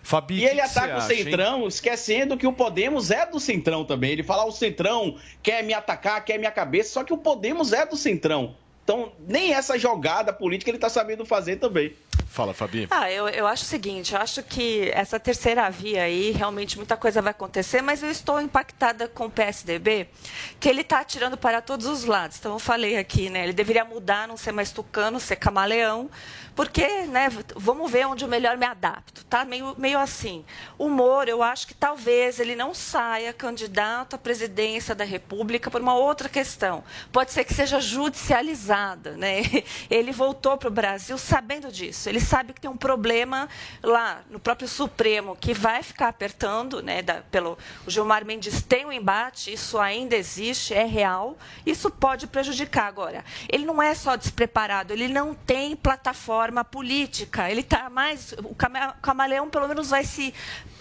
Fabi, E ele ataca o acha, hein? Centrão, esquecendo que o Podemos é do Centrão também. Ele fala, "Ah, o Centrão quer me atacar, quer minha cabeça, só que o Podemos é do Centrão. Então, nem essa jogada política ele tá sabendo fazer também. Fala, Fabi. Ah, eu, eu acho o seguinte, eu acho que essa terceira via aí, realmente muita coisa vai acontecer, mas eu estou impactada com o PSDB, que ele está atirando para todos os lados. Então, eu falei aqui, né, ele deveria mudar, não ser mais tucano, ser camaleão, porque, né, vamos ver onde eu melhor me adapto, tá? Meio, meio assim. O Moro, eu acho que talvez ele não saia candidato à presidência da República por uma outra questão. Pode ser que seja judicializada, né? Ele voltou para o Brasil sabendo disso. Ele sabe que tem um problema lá no próprio Supremo que vai ficar apertando, né? Da, pelo o Gilmar Mendes tem um embate, isso ainda existe, é real. Isso pode prejudicar agora. Ele não é só despreparado, ele não tem plataforma política. Ele está mais o cama- camaleão pelo menos vai se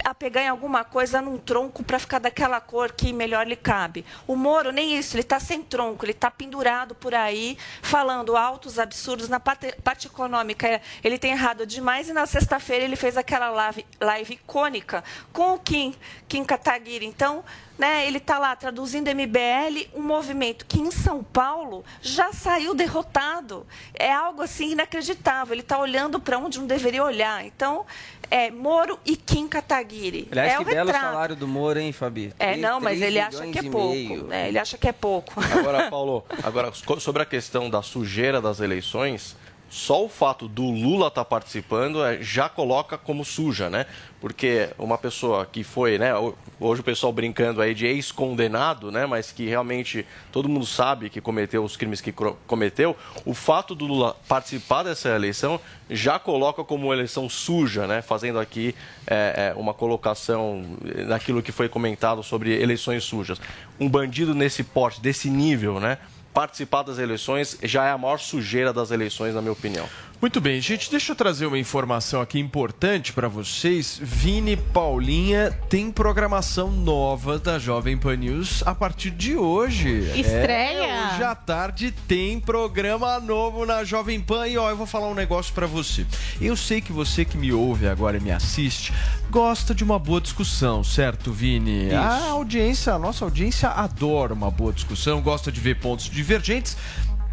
apegar em alguma coisa num tronco para ficar daquela cor que melhor lhe cabe. O Moro nem isso, ele está sem tronco, ele está pendurado por aí falando altos absurdos na parte, parte econômica. Ele tem errado demais e na sexta-feira ele fez aquela live, live icônica com o Kim, Kim Kataguiri. Então, né, ele está lá traduzindo MBL, um movimento que em São Paulo já saiu derrotado. É algo assim inacreditável. Ele está olhando para onde não deveria olhar. Então, é Moro e Kim Kataguiri. Aliás, é que o belo retrato. salário do Moro, hein, Fabi? É, não, mas ele acha que é pouco. né, ele acha que é pouco. Agora, Paulo, agora sobre a questão da sujeira das eleições, só o fato do Lula estar participando é, já coloca como suja, né? Porque uma pessoa que foi, né? ho- Hoje o pessoal brincando aí de ex-condenado, né? Mas que realmente todo mundo sabe que cometeu os crimes que cometeu. O fato do Lula participar dessa eleição já coloca como eleição suja, né? Fazendo aqui é, é, uma colocação naquilo que foi comentado sobre eleições sujas. Um bandido nesse porte, desse nível, né? Participar das eleições já é a maior sujeira das eleições, na minha opinião. Muito bem, gente, deixa eu trazer uma informação aqui importante para vocês. Vini Paulinha tem programação nova da Jovem Pan News a partir de hoje. Estreia? É, hoje à tarde tem programa novo na Jovem Pan e ó, eu vou falar um negócio para você. Eu sei que você que me ouve agora e me assiste gosta de uma boa discussão, certo, Vini? Isso. A audiência, a nossa audiência adora uma boa discussão, gosta de ver pontos divergentes.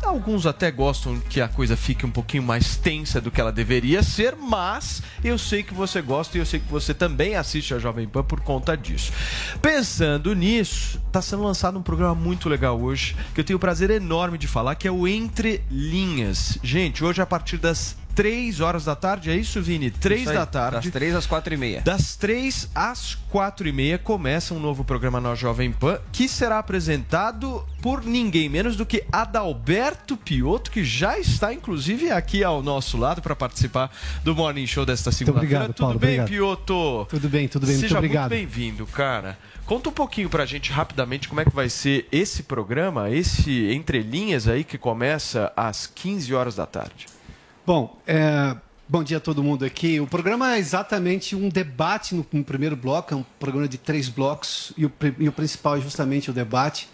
Alguns até gostam que a coisa fique um pouquinho mais tensa do que ela deveria ser, mas eu sei que você gosta e eu sei que você também assiste a Jovem Pan por conta disso. Pensando nisso, está sendo lançado um programa muito legal hoje, que eu tenho o prazer enorme de falar, que é o Entre Linhas. Gente, hoje a partir das 3 horas da tarde, é isso, Vini? 3 Isso aí, da tarde. Das 3 às 4 e meia. Das 3 às 4 e meia começa um novo programa na Jovem Pan que será apresentado por ninguém menos do que Adalberto Piotto, que já está inclusive aqui ao nosso lado para participar do Morning Show desta segunda-feira. obrigado, Tudo Paulo, bem, obrigado. Piotto? Tudo bem, tudo bem, muito Seja obrigado. muito bem-vindo, cara. Conta um pouquinho pra gente rapidamente como é que vai ser esse programa, esse Entre Linhas aí que começa às 15 horas da tarde. Bom, é, bom dia a todo mundo aqui. O programa é exatamente um debate no, no primeiro bloco, é um programa de três blocos, e o, e o principal é justamente o debate.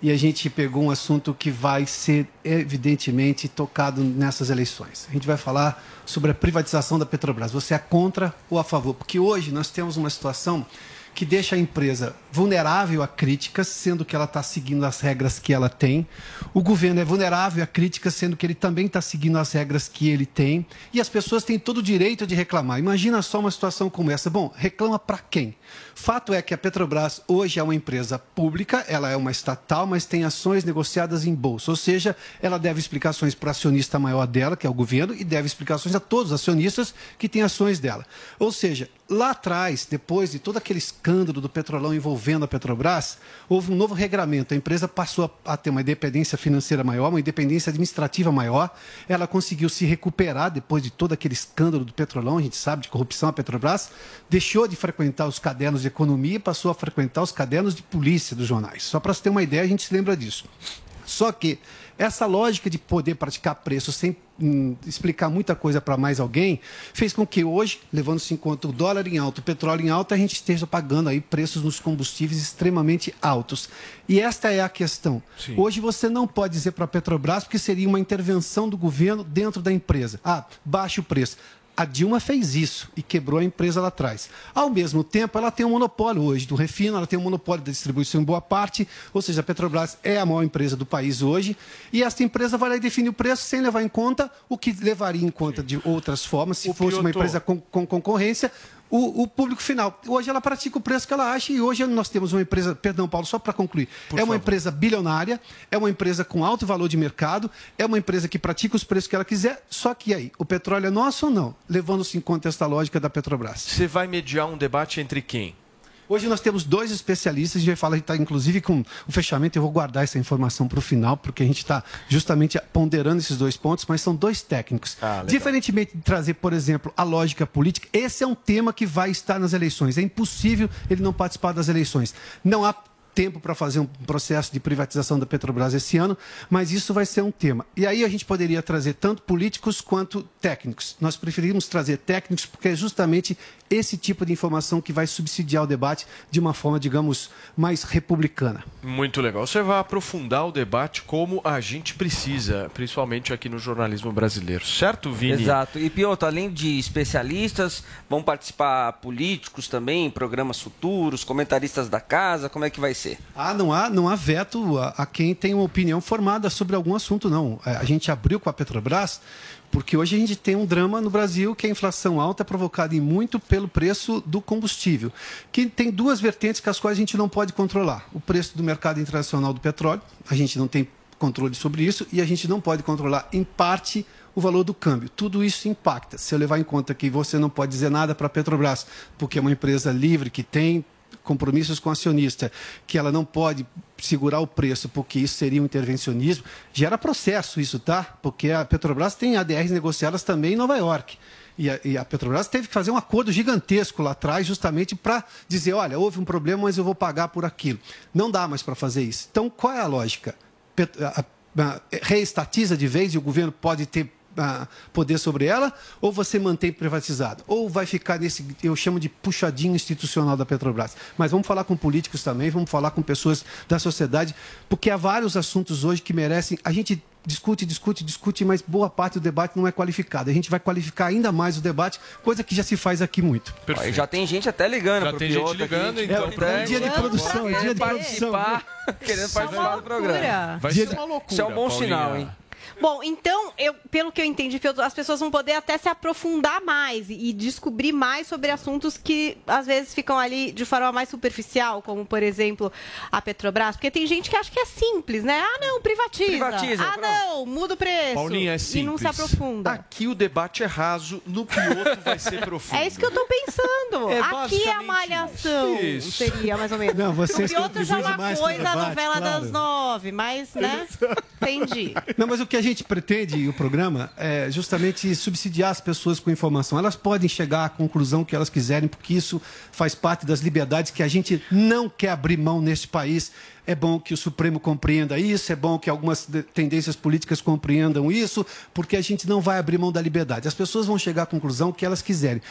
E a gente pegou um assunto que vai ser, evidentemente, tocado nessas eleições. A gente vai falar sobre a privatização da Petrobras. Você é contra ou a favor? Porque hoje nós temos uma situação que deixa a empresa vulnerável a críticas, sendo que ela está seguindo as regras que ela tem. O governo é vulnerável a críticas, sendo que ele também está seguindo as regras que ele tem. E as pessoas têm todo o direito de reclamar. Imagina só uma situação como essa. Bom, reclama para quem? Fato é que a Petrobras hoje é uma empresa pública, ela é uma estatal, mas tem ações negociadas em bolsa. Ou seja, ela deve explicações para o acionista maior dela, que é o governo, e deve explicações a todos os acionistas que têm ações dela. Ou seja, lá atrás, depois de todo aquele escândalo do petrolão envolvendo a Petrobras, houve um novo regramento. A empresa passou a, ter uma independência financeira maior, uma independência administrativa maior. Ela conseguiu se recuperar depois de todo aquele escândalo do petrolão, a gente sabe, de corrupção a Petrobras, deixou de frequentar os cadernos de economia e passou a frequentar os cadernos de polícia dos jornais. Só para você ter uma ideia, a gente se lembra disso. Só que essa lógica de poder praticar preço sem hum, explicar muita coisa para mais alguém fez com que hoje, levando-se em conta o dólar em alto, o petróleo em alta, a gente esteja pagando aí preços nos combustíveis extremamente altos. E esta é a questão. Sim. Hoje você não pode dizer para a Petrobras porque seria uma intervenção do governo dentro da empresa. Ah, baixe o preço. A Dilma fez isso e quebrou a empresa lá atrás. Ao mesmo tempo, ela tem um monopólio hoje do refino, ela tem um monopólio da distribuição em boa parte, ou seja, a Petrobras é a maior empresa do país hoje, e esta empresa vai lá e define o preço sem levar em conta o que levaria em conta de outras formas, se O fosse uma Piotto- empresa com, com concorrência, o, o público final. Hoje ela pratica o preço que ela acha e hoje nós temos uma empresa, perdão, Paulo, só para concluir, Por é uma favor. empresa bilionária, é uma empresa com alto valor de mercado, é uma empresa que pratica os preços que ela quiser, só que aí, o petróleo é nosso ou não? Levando-se em conta esta lógica da Petrobras. Você vai mediar um debate entre quem? Hoje nós temos dois especialistas, a gente vai falar, está inclusive com o fechamento, eu vou guardar essa informação para o final, porque a gente está justamente ponderando esses dois pontos, mas são dois técnicos. Ah. Diferentemente de trazer, por exemplo, a lógica política, esse é um tema que vai estar nas eleições. É impossível ele não participar das eleições. Não há tempo para fazer um processo de privatização da Petrobras esse ano, mas isso vai ser um tema. E aí a gente poderia trazer tanto políticos quanto técnicos. Nós preferimos trazer técnicos porque é justamente esse tipo de informação que vai subsidiar o debate de uma forma, digamos, mais republicana. Muito legal. Você vai aprofundar o debate como a gente precisa, principalmente aqui no jornalismo brasileiro. Certo, Vini? Exato. E Piotr, além de especialistas, vão participar políticos também, programas futuros, comentaristas da casa, como é que vai ser? Ah, não há, não há veto a, a quem tem uma opinião formada sobre algum assunto, não. É, A gente abriu com a Petrobras porque hoje a gente tem um drama no Brasil que a inflação alta é provocada em muito pelo preço do combustível, que tem duas vertentes com as quais a gente não pode controlar. O preço do mercado internacional do petróleo, a gente não tem controle sobre isso, e a gente não pode controlar, em parte, o valor do câmbio. Tudo isso impacta. Se eu levar em conta que você não pode dizer nada para a Petrobras, porque é uma empresa livre que tem compromissos com o acionista, que ela não pode segurar o preço, porque isso seria um intervencionismo, gera processo isso, tá? Porque a Petrobras tem ADRs negociadas também em Nova York. E a, e a Petrobras teve que fazer um acordo gigantesco lá atrás, justamente para dizer: olha, houve um problema, mas eu vou pagar por aquilo. Não dá mais para fazer isso. Então, qual é a lógica? Pet- a- a- reestatiza de vez e o governo pode ter ah, poder sobre ela, ou você mantém privatizado, ou vai ficar nesse, eu chamo de puxadinho institucional da Petrobras. Mas vamos falar com políticos também, vamos falar com pessoas da sociedade, porque há vários assuntos hoje que merecem. A gente discute, discute, discute, mas boa parte do debate não é qualificada. A gente vai qualificar ainda mais o debate, coisa que já se faz aqui muito. Ó, já tem gente até ligando Já pro tem Piotr gente ligando, aqui. então, É, é dia de produção, é dia de produção. participar, querendo é participar do programa. Vai ser uma loucura. Isso é um bom Paulinha. sinal, hein? Bom, então, eu, pelo que eu entendi, as pessoas vão poder até se aprofundar mais e e descobrir mais sobre assuntos que às vezes ficam ali de forma mais superficial, como, por exemplo, a Petrobras. Porque tem gente que acha que é simples, né? Ah, não, privatiza. Privatiza, ah, pronto. não, muda o preço. Paulinha, é E simples. não se aprofunda. Aqui o debate é raso, no Pioto vai ser profundo. É isso que eu tô pensando. É Aqui é a malhação. isso. Seria mais ou menos. Não, vocês o outro já é uma coisa, a debate, novela claro. das nove, mas, né? Entendi. Não, mas o que a gente pretende, o programa, é justamente subsidiar as pessoas com informação. Elas podem chegar à conclusão que elas quiserem, porque isso faz parte das liberdades que a gente não quer abrir mão neste país. É bom que o Supremo compreenda isso, é bom que algumas tendências políticas compreendam isso, porque a gente não vai abrir mão da liberdade. As pessoas vão chegar à conclusão que elas quiserem.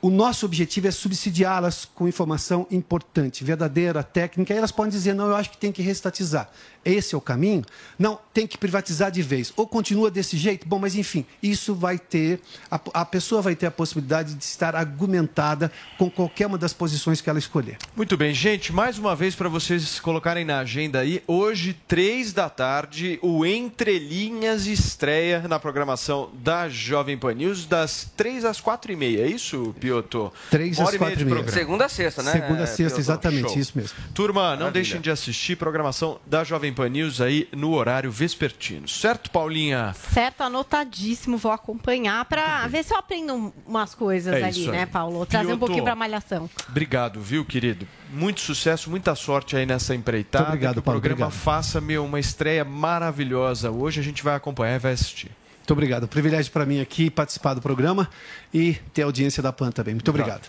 O nosso objetivo é subsidiá-las com informação importante, verdadeira, técnica, e elas podem dizer, não, eu acho que tem que restatizar. Esse é o caminho? Não, tem que privatizar de vez. Ou continua desse jeito? Bom, mas enfim, isso vai ter, a, a pessoa vai ter a possibilidade de estar argumentada com qualquer uma das posições que ela escolher. Muito bem, gente, mais uma vez para vocês colocarem na agenda aí, hoje, três da tarde, o Entre Linhas estreia na programação da Jovem Pan News, das três às quatro e meia, é isso, Pioto? Três às quatro e meia. programa. Segunda a sexta, né? Segunda a sexta, exatamente, Show. isso mesmo. Turma, não Maravilha. deixem de assistir programação da Jovem Pan News aí no horário vespertino, certo, Paulinha? Certo, anotadíssimo. Vou acompanhar pra ver se eu aprendo umas coisas É ali, né, Paulo? Trazer um pouquinho pra malhação. Obrigado, viu, querido? Muito sucesso, muita sorte aí nessa empreitada. Muito obrigado, que o programa obrigado. faça, meu, uma estreia maravilhosa. Hoje a gente vai acompanhar e vai assistir. Muito obrigado. Privilégio para mim aqui participar do programa e ter a audiência da PAN também. Muito obrigado.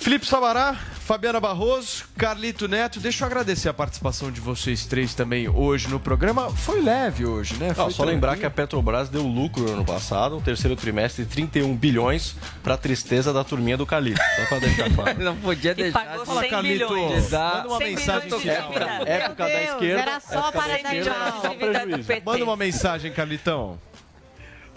Felipe Sabará, Fabiana Barroso, Carlito Neto, deixa eu agradecer a participação de vocês três também hoje no programa. Foi leve hoje, né? Não, só lembrar que a Petrobras deu lucro no ano passado, no terceiro trimestre, de 31 bilhões para tristeza da turminha do Calito. Só para deixar claro. Não podia deixar. pagou Fala, 100 Carlito, milhões. Manda uma 100 mensagem de. Época da Deus, esquerda. era só época para da dar. Manda uma mensagem, Carlitão.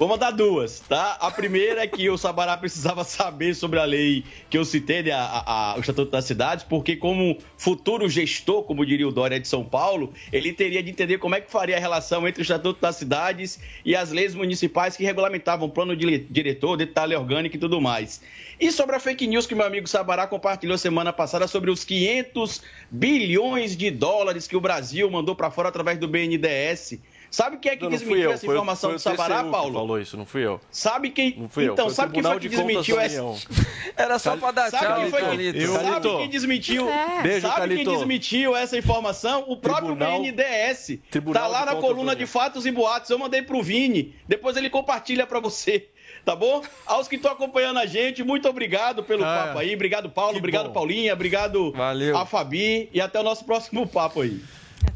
Vou mandar duas, tá? A primeira é que o Sabará precisava saber sobre a lei que eu citei, né, a- a- o Estatuto das Cidades, porque como futuro gestor, como diria o Dória de São Paulo, ele teria de entender como é que faria a relação entre o Estatuto das Cidades e as leis municipais que regulamentavam plano de diretor, detalhe orgânico e tudo mais. E sobre a fake news que meu amigo Sabará compartilhou semana passada sobre os 500 bilhões de dólares que o Brasil mandou para fora através do BNDES. Sabe quem é que Não, não desmentiu eu, essa foi, informação foi do o Sabará, Paulo? falou isso, não fui eu. Sabe quem. Não fui eu, então, foi o sabe quem foi que desmentiu essa. Era só pra dar Sabe tchau, quem foi que, sabe quem desmentiu? É. Beijo, sabe quem Calito. desmentiu essa informação? O próprio Tribunal- BNDES. Tribunal tá lá na coluna de fatos e boatos. Eu mandei pro Vini. Depois ele compartilha pra você. Tá bom? Aos que estão acompanhando a gente, muito obrigado pelo Ah, papo aí. Obrigado, Paulo. Obrigado, bom. Paulinha. Obrigado Valeu. a Fabi. E até o nosso próximo papo aí.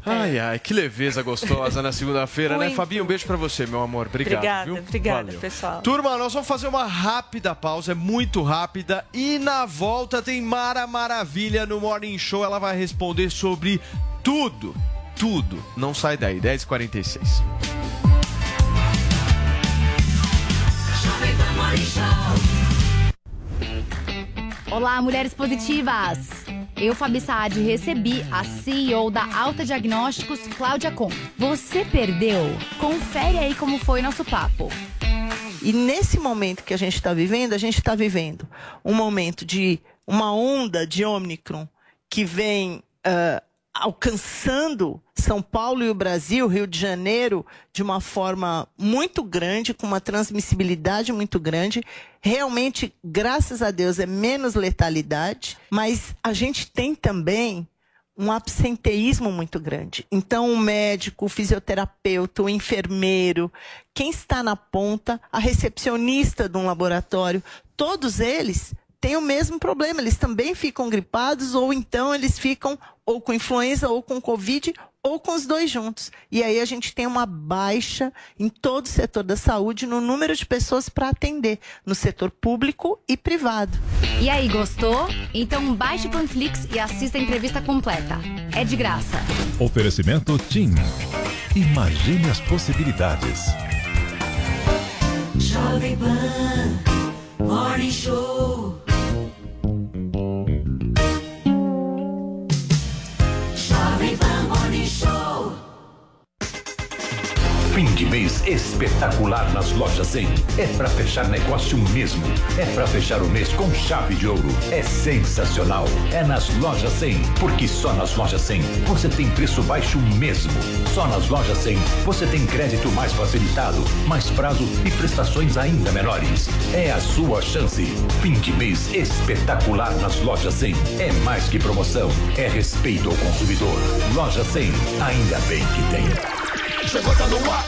Ai, ai, que leveza gostosa na segunda-feira, né? Fabinho, um beijo pra você, meu amor. Obrigado. Obrigada, viu? obrigada, Valeu. pessoal. Turma, nós vamos fazer uma rápida pausa, é muito rápida. E na volta tem Mara Maravilha no Morning Show. Ela vai responder sobre tudo, tudo. Não sai daí, 10h46. Olá, mulheres positivas! Eu, Fabi Saad, recebi a CEO da Alta Diagnósticos, Cláudia Com. Você perdeu? Confere aí como foi nosso papo. E nesse momento que a gente está vivendo, a gente está vivendo um momento de uma onda de Ômicron que vem ah, alcançando São Paulo e o Brasil, Rio de Janeiro, de uma forma muito grande, com uma transmissibilidade muito grande. Realmente, graças a Deus, é menos letalidade, mas a gente tem também um absenteísmo muito grande. Então, o médico, o fisioterapeuta, o enfermeiro, quem está na ponta, a recepcionista de um laboratório, todos eles têm o mesmo problema. Eles também ficam gripados, ou então eles ficam ou com influenza, ou com Covid, ou com os dois juntos. E aí a gente tem uma baixa em todo o setor da saúde no número de pessoas para atender, no setor público e privado. E aí, gostou? Então baixe o Panflix e assista a entrevista completa. É de graça. Oferecimento TIM. Imagine as possibilidades. Jovem Pan Morning Show. Espetacular nas lojas 100. É pra fechar negócio mesmo. É pra fechar o mês com chave de ouro. É sensacional. É nas lojas 100. Porque só nas lojas 100 você tem preço baixo mesmo. Só nas lojas 100 você tem crédito mais facilitado, mais prazo e prestações ainda menores. É a sua chance. Fim de mês espetacular nas lojas 100. É mais que promoção. É respeito ao consumidor. Loja 100. Ainda bem que tem. Chegou, tá no ar,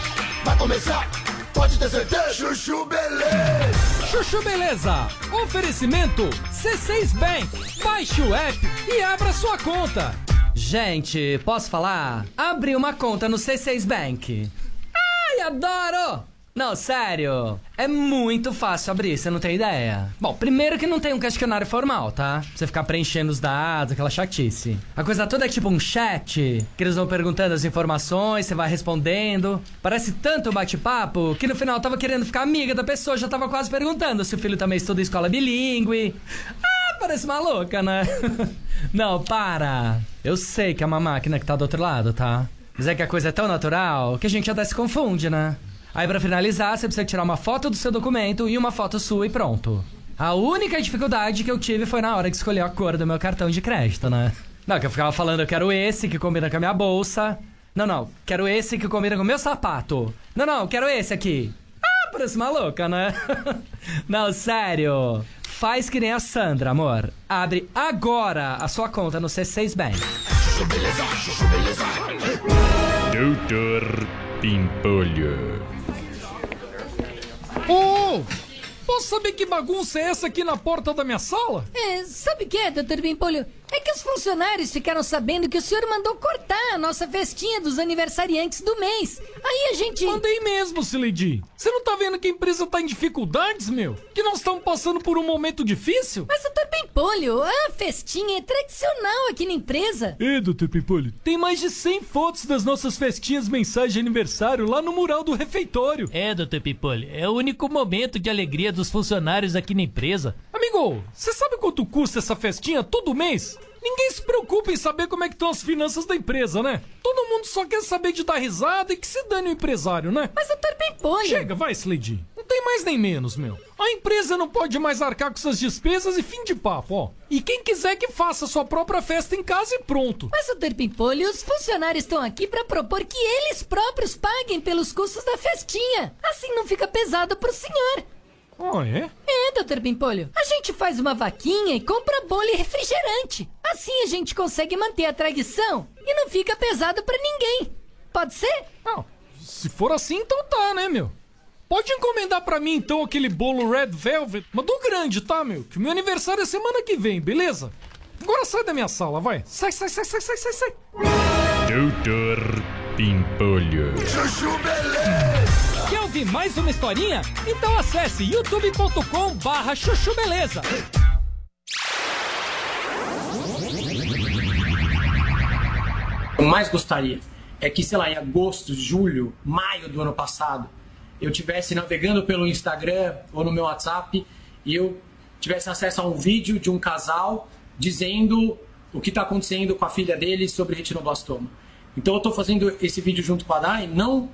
vai começar. Pode ter certeza. Chuchu Beleza. Chuchu Beleza. Oferecimento C6 Bank. Baixe o app e abra sua conta. Gente, posso falar? Abri uma conta no C6 Bank. Ai, adoro! Não, sério. É muito fácil abrir, você não tem ideia. Bom, primeiro que não tem um questionário formal, tá? Você ficar preenchendo os dados, aquela chatice. A coisa toda é tipo um chat, que eles vão perguntando as informações, você vai respondendo. Parece tanto bate-papo que no final eu tava querendo ficar amiga da pessoa, já tava quase perguntando se o filho também estuda escola bilíngue. Ah, parece uma louca, né? não, para. Eu sei que é uma máquina que tá do outro lado, tá? Mas é que a coisa é tão natural que a gente até se confunde, né? Aí pra finalizar, você precisa tirar uma foto do seu documento e uma foto sua e pronto. A única dificuldade que eu tive foi na hora de escolher a cor do meu cartão de crédito, né? Não, que eu ficava falando, eu quero esse que combina com a minha bolsa. Não, não, quero esse que combina com o meu sapato. Não, não, quero esse aqui. Ah, parece maluca, né? não, sério. Faz que nem a Sandra, amor. Abre agora a sua conta no C6 Bank. Doutor Pimpolho. Ô! posso saber que bagunça é essa aqui na porta da minha sala? É, sabe o que é, doutor Bimpolho? É que os funcionários ficaram sabendo que o senhor mandou cortar a nossa festinha dos aniversariantes do mês. Aí a gente. Mandei mesmo, Sileidi. Você não tá vendo que a empresa tá em dificuldades, meu? Que nós estamos passando por um momento difícil? Mas, doutor Pimpolho, a festinha é tradicional aqui na empresa. É, doutor Pimpolho, tem mais de 100 fotos das nossas festinhas mensais de aniversário lá no mural do refeitório. É, doutor Pimpolho, é o único momento de alegria dos funcionários aqui na empresa. Amigo, você sabe quanto custa essa festinha todo mês? Ninguém se preocupa em saber como é que estão as finanças da empresa, né? Todo mundo só quer saber de dar risada e que se dane o empresário, né? Mas doutor Pimpolho... Chega, vai, Slade. Não tem mais nem menos, meu. A empresa não pode mais arcar com suas despesas e fim de papo, ó. E quem quiser que faça sua própria festa em casa e pronto. Mas, doutor Pimpolho, os funcionários estão aqui para propor que eles próprios paguem pelos custos da festinha. Assim não fica pesado pro senhor. Ah, é? É, doutor Pimpolho. A gente faz uma vaquinha e compra bolo e refrigerante. Assim a gente consegue manter a tradição e não fica pesado pra ninguém. Pode ser? Não, se for assim, então tá, né, meu? Pode encomendar pra mim, então, aquele bolo Red Velvet, mas do grande, tá, meu? Que o meu aniversário é semana que vem, beleza? Agora sai da minha sala, vai. Sai, sai, sai, sai, sai, sai, sai. Doutor Pimpolho. Chuchu Beleza. Ouvir mais uma historinha? Então acesse youtube.com barra chuchu beleza. eu mais gostaria é que, sei lá, em agosto, julho, maio do ano passado, eu tivesse navegando pelo Instagram ou no meu WhatsApp e eu tivesse acesso a um vídeo de um casal dizendo o que está acontecendo com a filha dele sobre retinoblastoma. Então eu estou fazendo esse vídeo junto com a Dai, não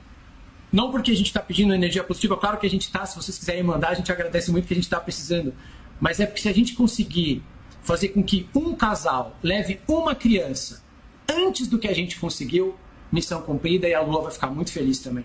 não porque a gente está pedindo energia positiva, claro que a gente está, se vocês quiserem mandar, a gente agradece muito que a gente está precisando. Mas é porque se a gente conseguir fazer com que um casal leve uma criança antes do que a gente conseguiu, missão cumprida e a Lua vai ficar muito feliz também.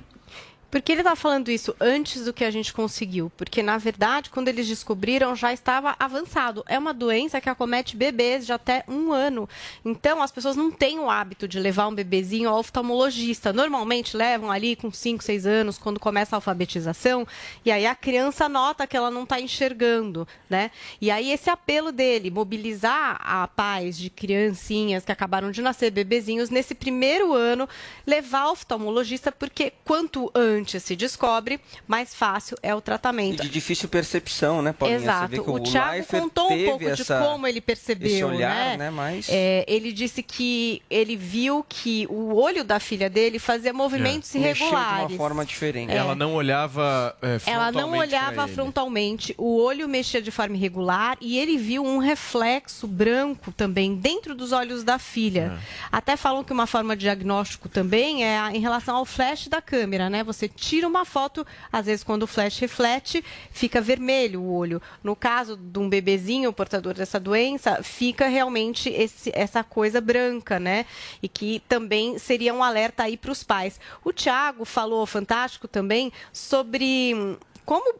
Por que ele está falando isso antes do que a gente conseguiu? Porque, na verdade, quando eles descobriram, já estava avançado. É uma doença que acomete bebês de até um ano. Então, as pessoas não têm o hábito de levar um bebezinho ao oftalmologista. Normalmente, levam ali com 5, 6 anos, quando começa a alfabetização. E aí, a criança nota que ela não está enxergando, né? E aí, esse apelo dele, mobilizar a pais de criancinhas que acabaram de nascer, bebezinhos, nesse primeiro ano, levar ao oftalmologista, porque quanto antes antes se descobre, mais fácil é o E tratamento. de difícil percepção, né, Paulinha? Você Exato. vê que O Thiago Leifert contou um pouco essa- de como ele percebeu, esse olhar, né? né? Mas... É, ele disse que ele viu que o olho da filha dele fazia movimentos É. Mexeu de uma irregulares. forma diferente. É. Ela não olhava é, Ela não frontalmente olhava frontalmente, o olho mexia de forma irregular e ele viu um reflexo branco também dentro dos olhos da filha. É. Até falam que uma forma de diagnóstico também é em relação ao flash da câmera, né? Você tira uma foto, às vezes quando o flash reflete, fica vermelho o olho. No caso de um bebezinho portador dessa doença, fica realmente esse- essa coisa branca, né? E que também seria um alerta aí para os pais. O Tiago falou, fantástico também, sobre hum, como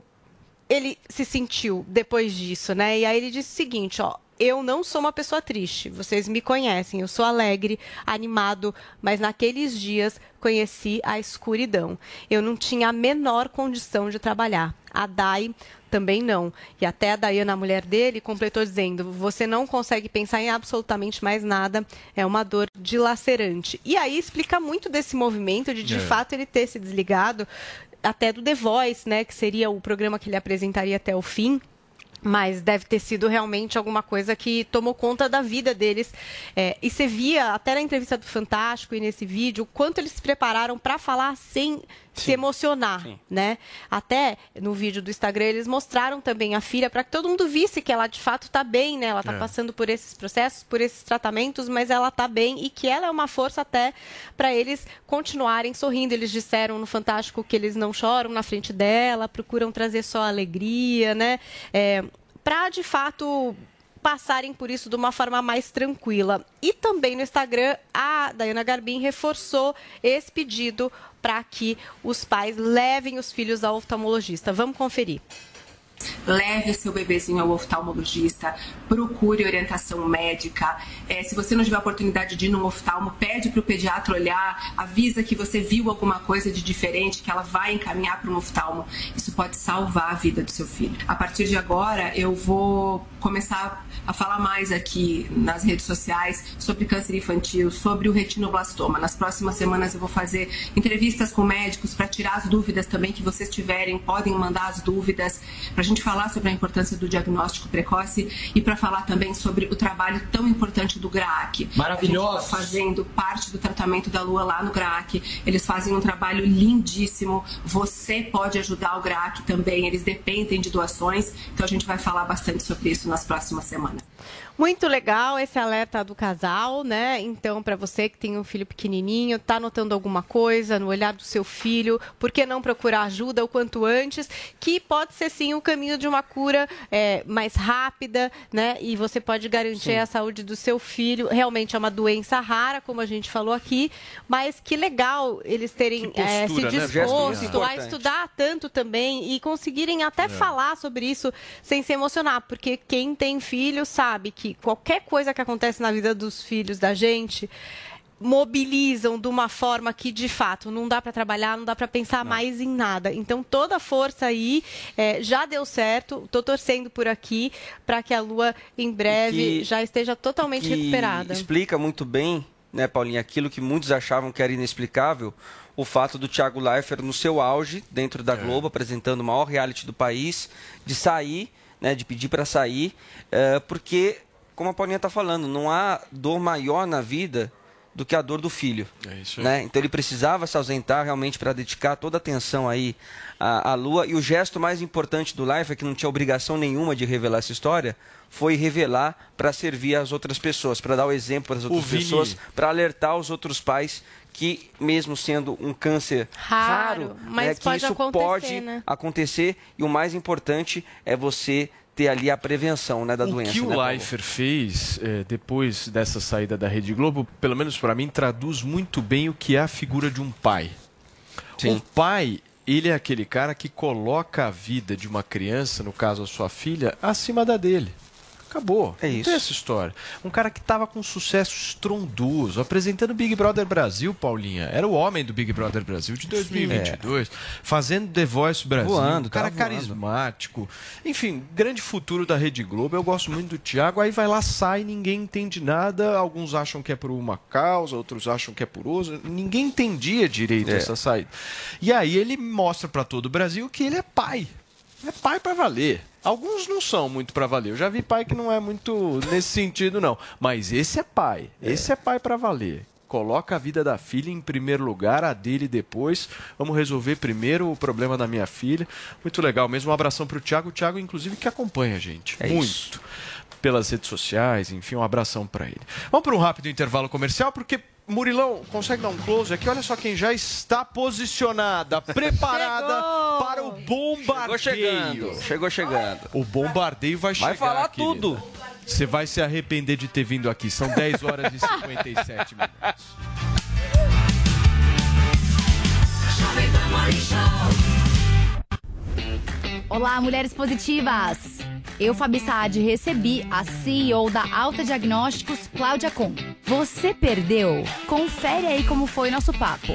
ele se sentiu depois disso, né? E aí ele disse o seguinte, ó. Eu não sou uma pessoa triste, vocês me conhecem, eu sou alegre, animado, mas naqueles dias conheci a escuridão. Eu não tinha a menor condição de trabalhar. A Dai também não. E até a Dayana, a mulher dele, completou dizendo: você não consegue pensar em absolutamente mais nada, é uma dor dilacerante. E aí explica muito desse movimento de, de É. fato, ele ter se desligado até do The Voice, né, que seria o programa que ele apresentaria até o fim. Mas deve ter sido realmente alguma coisa que tomou conta da vida deles. É, e você via, até na entrevista do Fantástico e nesse vídeo, o quanto eles se prepararam para falar sem se emocionar, né? Até no vídeo do Instagram eles mostraram também a filha para que todo mundo visse que ela de fato está bem, né? Ela está É. passando por esses processos, por esses tratamentos, mas ela está bem e que ela é uma força até para eles continuarem sorrindo. Eles disseram no Fantástico que eles não choram na frente dela, procuram trazer só alegria, né? É, para de fato passarem por isso de uma forma mais tranquila. E também no Instagram, a Dayana Garbim reforçou esse pedido para que os pais levem os filhos ao oftalmologista. Vamos conferir. Leve seu bebezinho ao oftalmologista, procure orientação médica. É, se você não tiver a oportunidade de ir num oftalmo, pede para o pediatra olhar, avisa que você viu alguma coisa de diferente, que ela vai encaminhar para um oftalmo. Isso pode salvar a vida do seu filho. A partir de agora, eu vou começar a falar mais aqui nas redes sociais sobre câncer infantil, sobre o retinoblastoma. Nas próximas semanas eu vou fazer entrevistas com médicos para tirar as dúvidas também que vocês tiverem, podem mandar as dúvidas para gente falar sobre a importância do diagnóstico precoce e para falar também sobre o trabalho tão importante do GRAAC. Maravilhoso. A gente tá fazendo parte do tratamento da Lua lá no GRAAC. Eles fazem um trabalho lindíssimo. Você pode ajudar o GRAAC também. Eles dependem de doações. Então a gente vai falar bastante sobre isso nas próximas semanas. Muito legal esse alerta do casal, né? Então, para você que tem um filho pequenininho, tá notando alguma coisa no olhar do seu filho, por que não procurar ajuda o quanto antes? Que pode ser sim o caminho de uma cura é, mais rápida, né? E você pode garantir Sim. a saúde do seu filho. Realmente é uma doença rara, como a gente falou aqui, mas que legal eles terem Que é, se postura, né? Disposto a importante. estudar tanto também e conseguirem até falar sobre isso sem se emocionar, porque quem tem filho sabe que qualquer coisa que acontece na vida dos filhos da gente mobilizam de uma forma que de fato não dá para trabalhar, não dá para pensar mais em nada. Então toda a força aí é, já deu certo. Tô torcendo por aqui para que a Lua em breve que- já esteja totalmente que recuperada. explica muito bem, né, Paulinha, aquilo que muitos achavam que era inexplicável, o fato do Thiago Leifert no seu auge, dentro da Globo, apresentando o maior reality do país, de sair, né, de pedir para sair, eh, porque, como a Paulinha está falando, não há dor maior na vida do que a dor do filho. É isso aí. né? Então ele precisava se ausentar realmente para dedicar toda a atenção aí à, à Lua. E o gesto mais importante do Life, que não tinha obrigação nenhuma de revelar essa história, foi revelar para servir as outras pessoas, para dar o exemplo para as outras Vini- pessoas, para alertar os outros pais que, mesmo sendo um câncer Raro, raro, mas né, que pode isso acontecer, pode né? acontecer. E o mais importante é você ter ali a prevenção né, da o doença. que o né? Leifert fez eh, depois dessa saída da Rede Globo, pelo menos para mim, traduz muito bem o que é a figura de um pai. O pai, ele é aquele cara que coloca a vida de uma criança, no caso a sua filha, acima da dele. Acabou. É Não isso. tem essa história. Um cara que tava com sucesso estrondoso, apresentando Big Brother Brasil, Paulinha. Era o homem do Big Brother Brasil de 2022. Fazendo The Voice Brasil. Voando, um cara carismático. Enfim, grande futuro da Rede Globo. Eu gosto muito do Thiago. Aí vai lá, sai, ninguém entende nada. Alguns acham que é por uma causa, outros acham que é por outra. Ninguém entendia direito É. essa saída. E aí ele mostra pra todo o Brasil que ele é pai. É pai pra valer. Alguns não são muito pra valer. Eu já vi pai que não é muito nesse sentido, não. Mas esse é pai. Esse é pai pra valer. Coloca a vida da filha em primeiro lugar, a dele depois. Vamos resolver primeiro o problema da minha filha. Muito legal mesmo. Um abração pro Thiago. O Thiago, inclusive, que acompanha a gente. É muito. isso. Pelas redes sociais, enfim, um abração pra ele. Vamos para um rápido intervalo comercial, porque Murilão, consegue dar um close aqui? Olha só quem já está posicionada, preparada para o bombardeio. Chegou chegando. Chegou chegando. O bombardeio vai chegar. Vai falar querida. tudo. Você vai se arrepender de ter vindo aqui. São 10 horas e 57 minutos. Olá, mulheres positivas! Eu, Fabi Saad, recebi a CEO da Alta Diagnósticos, Cláudia Com. Você perdeu? Confere aí como foi nosso papo.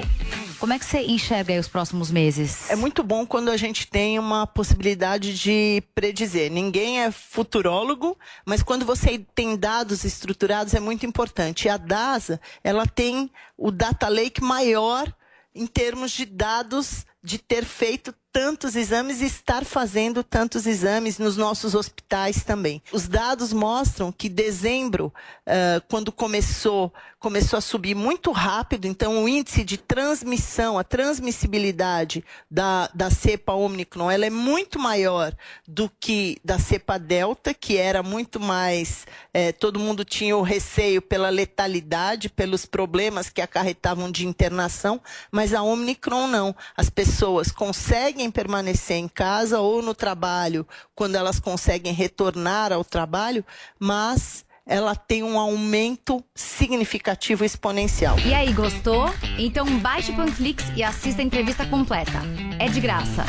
Como é que você enxerga aí os próximos meses? É muito bom quando a gente tem uma possibilidade de predizer. Ninguém é futurólogo, mas quando você tem dados estruturados é muito importante. E a DASA, ela tem o data lake maior em termos de dados de ter feito tantos exames e estar fazendo tantos exames nos nossos hospitais também. Os dados mostram que dezembro, ah, quando começou, começou a subir muito rápido, então o índice de transmissão, a transmissibilidade da, da cepa Omicron, ela é muito maior do que da cepa Delta, que era muito mais, eh, todo mundo tinha o receio pela letalidade, pelos problemas que acarretavam de internação, mas a Omicron não. As pessoas conseguem permanecer em casa ou no trabalho quando elas conseguem retornar ao trabalho, mas ela tem um aumento significativo exponencial. E aí, gostou? Então baixe o Panflix e assista a entrevista completa. É de graça.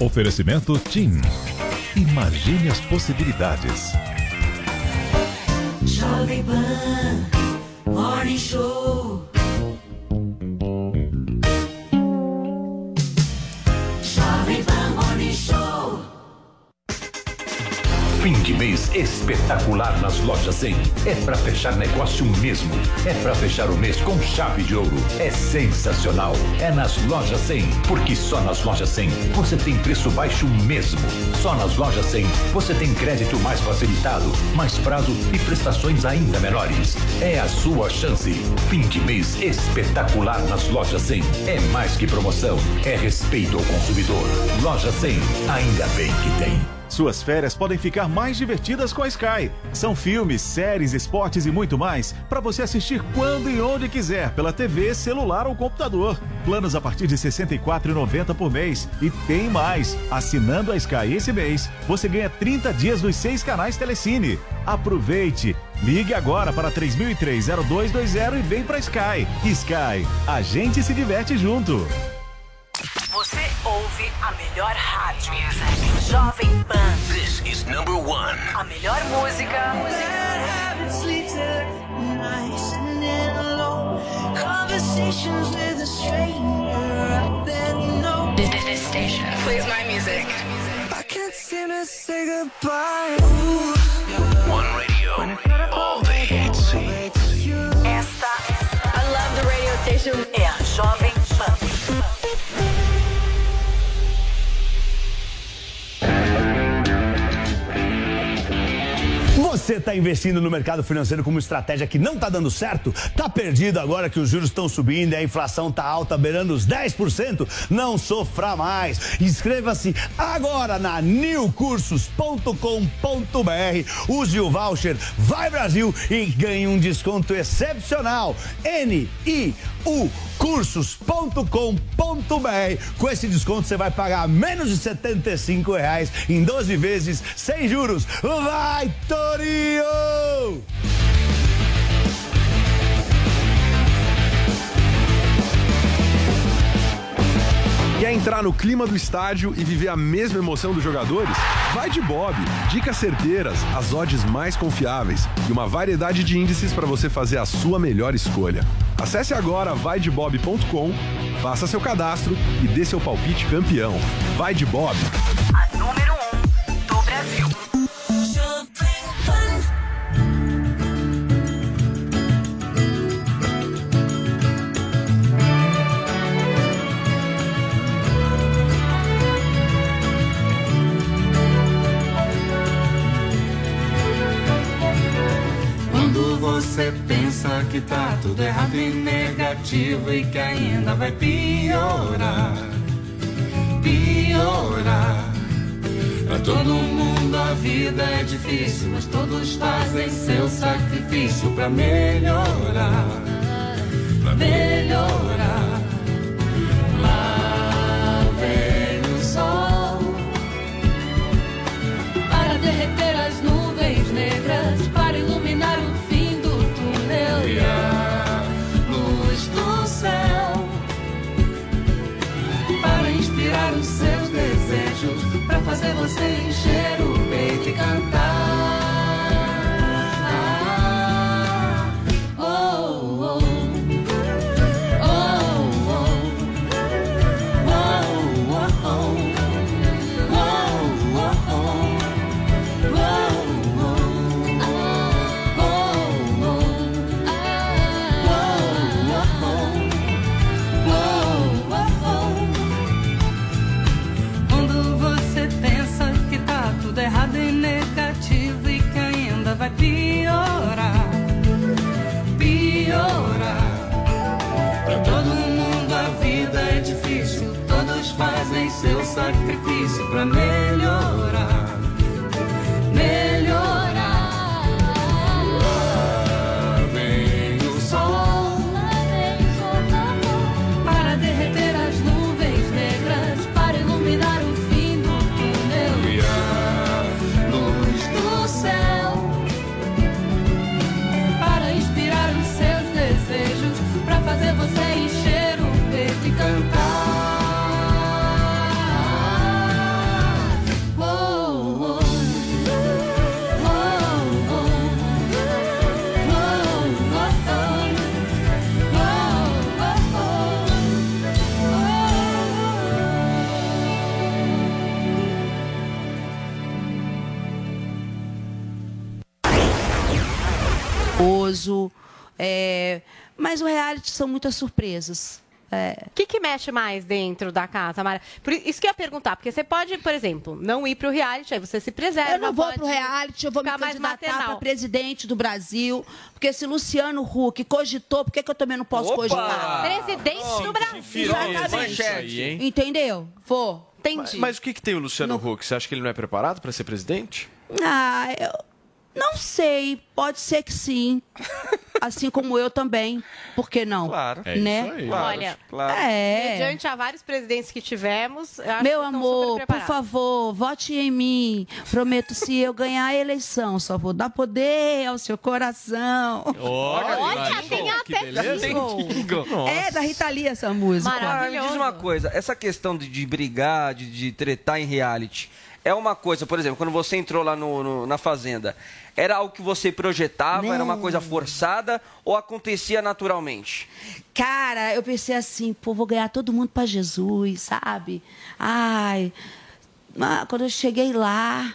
Oferecimento TIM. Imagine as possibilidades. Jovem Pan Morning Show. Fim de mês espetacular nas lojas 100. É pra fechar negócio mesmo. É pra fechar o mês com chave de ouro. É sensacional. É nas lojas 100. Porque só nas lojas 100 você tem preço baixo mesmo. Só nas lojas 100 você tem crédito mais facilitado, mais prazo e prestações ainda menores. É a sua chance. Fim de mês espetacular nas lojas 100. É mais que promoção. É respeito ao consumidor. Loja 100. Ainda bem que tem. Suas férias podem ficar mais divertidas com a Sky. São filmes, séries, esportes e muito mais para você assistir quando e onde quiser pela TV, celular ou computador. Planos a partir de R$ 64,90 por mês. E tem mais! Assinando a Sky esse mês, você ganha 30 dias dos seis canais Telecine. Aproveite! Ligue agora para 3003-0220 e vem para Sky. Sky, a gente se diverte junto. Você ouve a melhor rádio. Jovem Pan. This is number one. A melhor música. Conversations with a stranger I barely know. This station plays my music. I can't seem to say goodbye. One radio. All the hits. Esta I love the radio station. É a Jovem Você está investindo no mercado financeiro como estratégia que não está dando certo? Tá perdido agora que os juros estão subindo e a inflação tá alta, beirando os 10%? Não sofra mais. Inscreva-se agora na newcursos.com.br. Use o voucher Vai Brasil e ganhe um desconto excepcional. N-I-U cursos.com.br. Com esse desconto você vai pagar menos de 75 reais em 12 vezes sem juros. Vai, Torinho! Quer entrar no clima do estádio e viver a mesma emoção dos jogadores? Vai de Bob. Dicas certeiras, as odds mais confiáveis e uma variedade de índices para você fazer a sua melhor escolha. Acesse agora vaidebob.com, faça seu cadastro e dê seu palpite campeão. Vai de Bob. Número 1 do Brasil. Você pensa que tá tudo errado e negativo e que ainda vai piorar, piorar. Pra todo mundo a vida é difícil, mas todos fazem seu sacrifício pra melhorar, pra melhorar. Lá vem você encher o peito e cantar. Sacrifício pra melhorar, Oso, é, mas o reality são muitas surpresas. É. O que, que mexe mais dentro da casa, Mara? Por isso que eu ia perguntar, porque você pode, por exemplo, não ir pro reality, aí você se preserva. Eu não vou pode pro reality, eu vou me ficar mais candidatar para presidente do Brasil. Porque se Luciano Huck cogitou, por que, que eu também não posso Opa! cogitar? Presidente do Brasil. Exatamente. Aí? Entendeu? Vou. Entendi. Mas o que, que tem o Luciano Huck? Você acha que ele não é preparado para ser presidente? Ah, eu não sei. Pode ser que sim. Assim como eu também. Por que não? Claro. É né? isso aí. Claro, Olha, claro. É. mediante a vários presidentes que tivemos, eu acho Meu que amor, super por favor, vote em mim. Prometo, se eu ganhar a eleição, só vou dar poder ao seu coração. Olha, tem até jingle. É da Rita Lee essa música. Ah, me diz uma coisa, essa questão de, de brigar, de, de tretar em reality, é uma coisa, por exemplo, quando você entrou lá no, no- na Fazenda, era algo que você projetava, era uma coisa forçada ou acontecia naturalmente? Cara, eu pensei assim, pô, vou ganhar todo mundo pra Jesus, sabe? Ai, quando eu cheguei lá,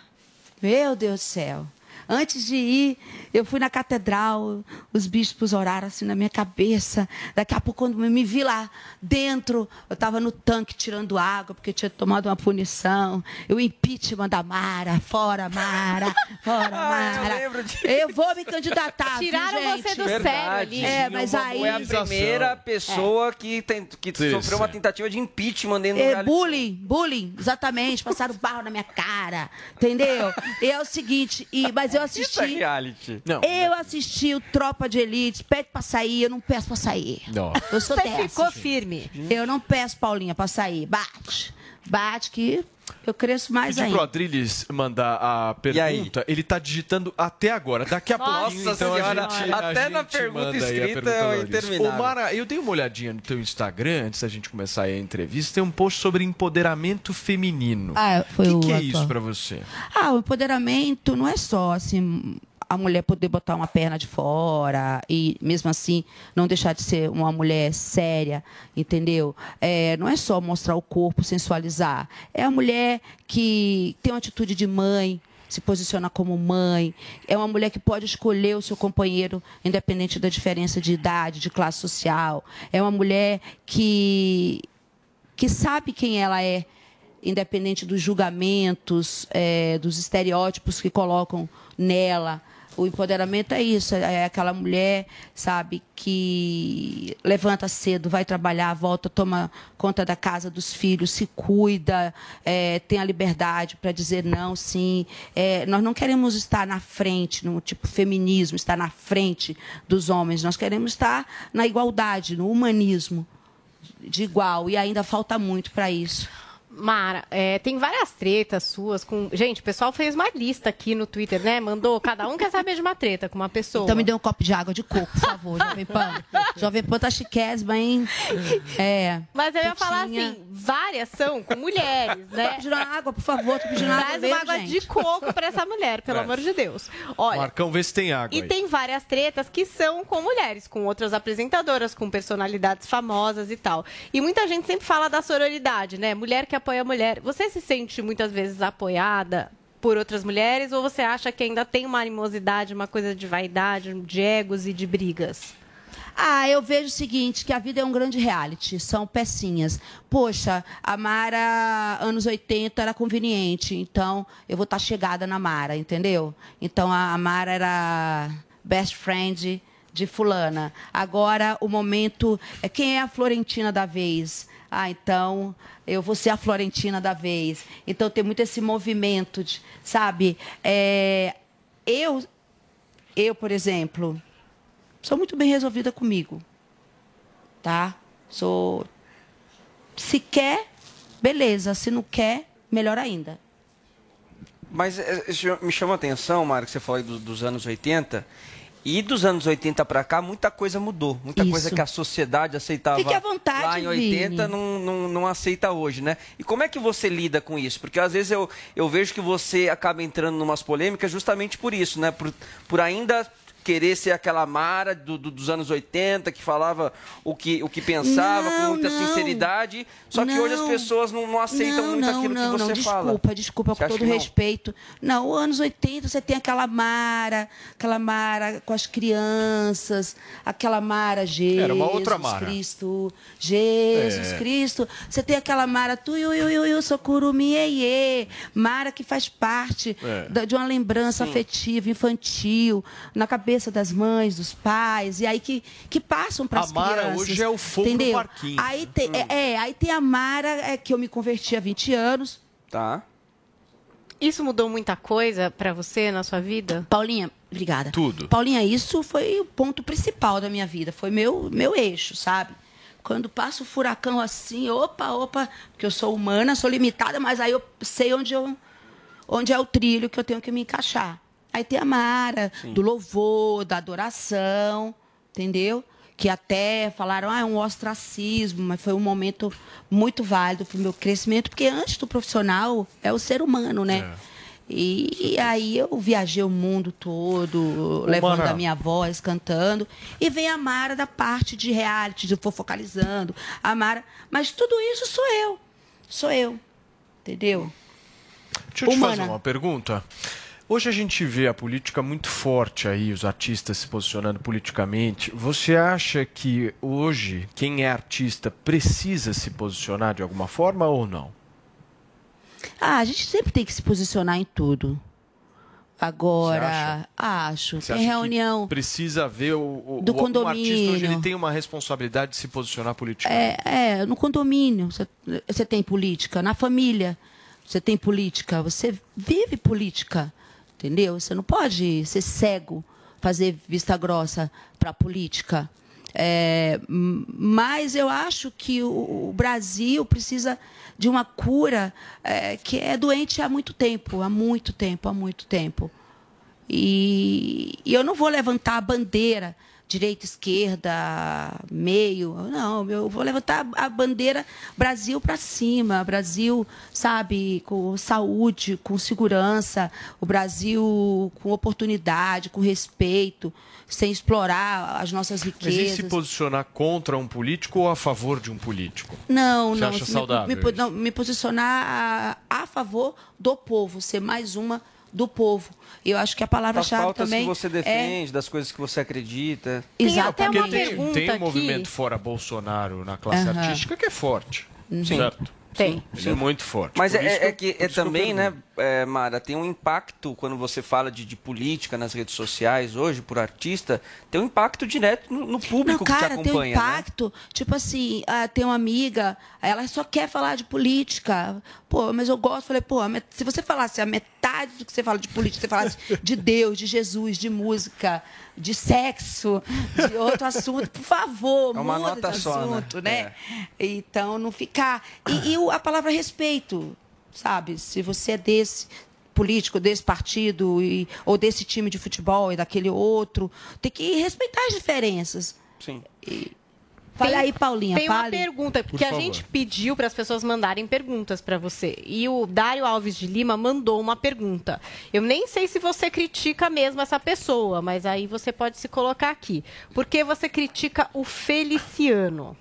meu Deus do céu. Antes de ir, eu fui na catedral, os bispos oraram assim na minha cabeça. Daqui a pouco, quando eu me vi lá dentro, eu estava no tanque tirando água, porque eu tinha tomado uma punição. Eu impeachment da Mara, fora Mara, fora Mara. eu, vou me candidatar. viu, Tiraram gente? você do sério ali. É, mas Uma- aí. Foi a primeira pessoa que, tem- que Isso. sofreu uma tentativa de impeachment dentro do É, reality. bullying, bullying, exatamente. Passaram barro na minha cara, entendeu? E é o seguinte, e, mas eu assisti. Isso é reality. Não. Eu assisti o Tropa de Elite, pede pra sair, eu não peço pra sair. Não. Eu sou Você dessa. ficou firme. Eu não peço, Paulinha, pra sair. Bate. Bate que eu cresço mais Pedi pro ainda. Adriles mandar a pergunta, ele tá digitando até agora. Daqui a Nossa pouquinho, então Senhora, a gente, a até na gente pergunta a escrita pergunta é interminável. Ô, Mara, eu dei uma olhadinha no teu Instagram, antes da gente começar a entrevista, tem um post sobre empoderamento feminino. Ah, foi o o que, que é atual. isso pra você? Ah, o empoderamento não é só assim a mulher poder botar uma perna de fora e mesmo assim não deixar de ser uma mulher séria, entendeu? É, não é só mostrar o corpo, sensualizar. É a mulher que tem uma atitude de mãe, se posiciona como mãe. É uma mulher que pode escolher o seu companheiro, independente da diferença de idade, de classe social. É uma mulher que que sabe quem ela é, independente dos julgamentos, eh, dos estereótipos que colocam nela. O empoderamento é isso, é aquela mulher, sabe, que levanta cedo, vai trabalhar, volta, toma conta da casa dos filhos, se cuida, eh, tem a liberdade para dizer não, sim. Eh, nós não queremos estar na frente, no tipo feminismo, estar na frente dos homens. Nós queremos estar na igualdade, no humanismo de igual e ainda falta muito para isso. Mara, é, tem várias tretas suas com. Gente, o pessoal fez uma lista aqui no Twitter, né? Mandou, cada um quer saber de uma treta com uma pessoa. Então me dê um copo de água de coco, por favor, Jovem Pan. Jovem Pan tá chiquésima, hein? É. Mas eu ia falar assim, várias são com mulheres, né? Tô pedindo água, por favor, tô pedindo água Traz uma água gente. de coco pra essa mulher, pelo Traz. amor de Deus. Olha, Marcão, vê se tem água E aí. tem várias tretas que são com mulheres, com outras apresentadoras, com personalidades famosas e tal. E muita gente sempre fala da sororidade, né? Mulher que apoia mulher. Você se sente muitas vezes apoiada por outras mulheres ou você acha que ainda tem uma animosidade, uma coisa de vaidade, de egos e de brigas? Ah, eu vejo o seguinte, que a vida é um grande reality, são pecinhas. Poxa, a Mara, anos 80, era conveniente, então eu vou estar chegada na Mara, entendeu? Então a a Mara era best friend de fulana. Agora o momento é quem é a Florentina da vez? Ah, então eu vou ser a Florentina da vez. Então tem muito esse movimento, de, sabe? É, eu, eu, por exemplo, sou muito bem resolvida comigo. Tá? Sou. Se quer, beleza. Se não quer, melhor ainda. Mas eh, me chama a atenção, Mário, que você falou dos anos 80. E dos anos 80 para cá, muita coisa mudou. Muita Isso. coisa que a sociedade aceitava Fique à vontade, lá em 80 Vini. não, não, não aceita hoje, né? E como é que você lida com isso? Porque às vezes eu, eu vejo que você acaba entrando em umas polêmicas justamente por isso, né? Por, por ainda querer ser aquela Mara do- do- dos anos 80 que falava o que, o que pensava com Não, muita não. sinceridade. Só que hoje as Não. pessoas não, não aceitam não, muito não, aquilo não, que você não, fala. Desculpa, desculpa, com todo não? respeito. Não, anos 80 você tem aquela Mara, aquela Mara com as crianças, aquela Mara Jesus Era uma outra Mara. Cristo, Jesus É. Cristo. Você tem aquela Mara tu yu yu yu yu socurumi iê, Mara que faz parte É. da- de uma lembrança Sim. afetiva, infantil, na cabeça das mães, dos pais, e aí que, que passam para A as Mara crianças. hoje é o fogo no entendeu? parquinho. Aí tem, é, é, aí tem a Mara, é, que eu me converti há 20 anos. Tá. Isso mudou muita coisa pra você na sua vida? Paulinha, obrigada. Tudo. Paulinha, isso foi o ponto principal da minha vida, foi meu, meu eixo, sabe? Quando passa o furacão assim, opa, opa, porque eu sou humana, sou limitada, mas aí eu sei onde, eu, onde é o trilho que eu tenho que me encaixar. Aí tem a Mara, do louvor, da adoração, entendeu? Que até falaram, ah, é um ostracismo, mas foi um momento muito válido para o meu crescimento, porque antes do profissional é o ser humano, né? E, e aí eu viajei o mundo todo, levando Mara. a minha voz, cantando. E vem a Mara da parte de reality, de focalizando. A Mara. Mas tudo isso sou eu. Sou eu. Entendeu? Deixa eu te Humana. fazer uma pergunta. Hoje a gente vê a política muito forte aí, os artistas se posicionando politicamente. Você acha que hoje quem é artista precisa se posicionar de alguma forma ou não? Ah, a gente sempre tem que se posicionar em tudo. Agora, acho. Você tem reunião. precisa ver o, o, Do o- um artista hoje condomínio. ele tem uma responsabilidade de se posicionar politicamente. É, é, no condomínio você- você tem política, na família você tem política, você vive política, entendeu? Você não pode ser cego, fazer vista grossa para a política. É, mas eu acho que o, o Brasil precisa de uma cura é, que é doente há muito tempo, há muito tempo, há muito tempo. E, e eu não vou levantar a bandeira direita, esquerda, meio. Não, eu vou levantar a bandeira Brasil para cima, Brasil, sabe, com saúde, com segurança, o Brasil com oportunidade, com respeito, sem explorar as nossas Mas e riquezas. se posicionar contra um político ou a favor de um político? Não, Você não. acha me- saudável Me, isso? não, me posicionar a, a favor do povo, ser mais uma do povo. Eu acho que a palavra-chave também que você é defende, das coisas que você acredita. Exatamente. Porque tem, tem um movimento fora Bolsonaro na classe artística que é forte. Sim. Certo? Tem. Ele é muito forte. Mas é, é eu- que é eu também, né, é, Mara, tem um impacto quando você fala de, de política nas redes sociais hoje, por artista, tem um impacto direto no, no público Não, que te cara, tem um acompanha, né? impacto. Tipo assim, ah, tem uma amiga, ela só quer falar de política. Pô, mas eu gosto. Falei, pô, se você falasse a metade do que você fala de política, você falasse de Deus, de Jesus, de música, de sexo, de outro assunto, por favor, É uma muda nota de só, né? assunto, né? Então, não ficar. E, e a palavra respeito, sabe? Se você é desse político desse partido e, ou desse time de futebol e daquele outro, tem que respeitar as diferenças. Sim. Fala aí, Paulinha, Tem uma fale. pergunta, Por porque a favor. gente pediu para as pessoas mandarem perguntas para você. E o Dário Alves de Lima mandou uma pergunta. Eu nem sei se você critica mesmo essa pessoa, mas aí você pode se colocar aqui. Por que você critica o Feliciano?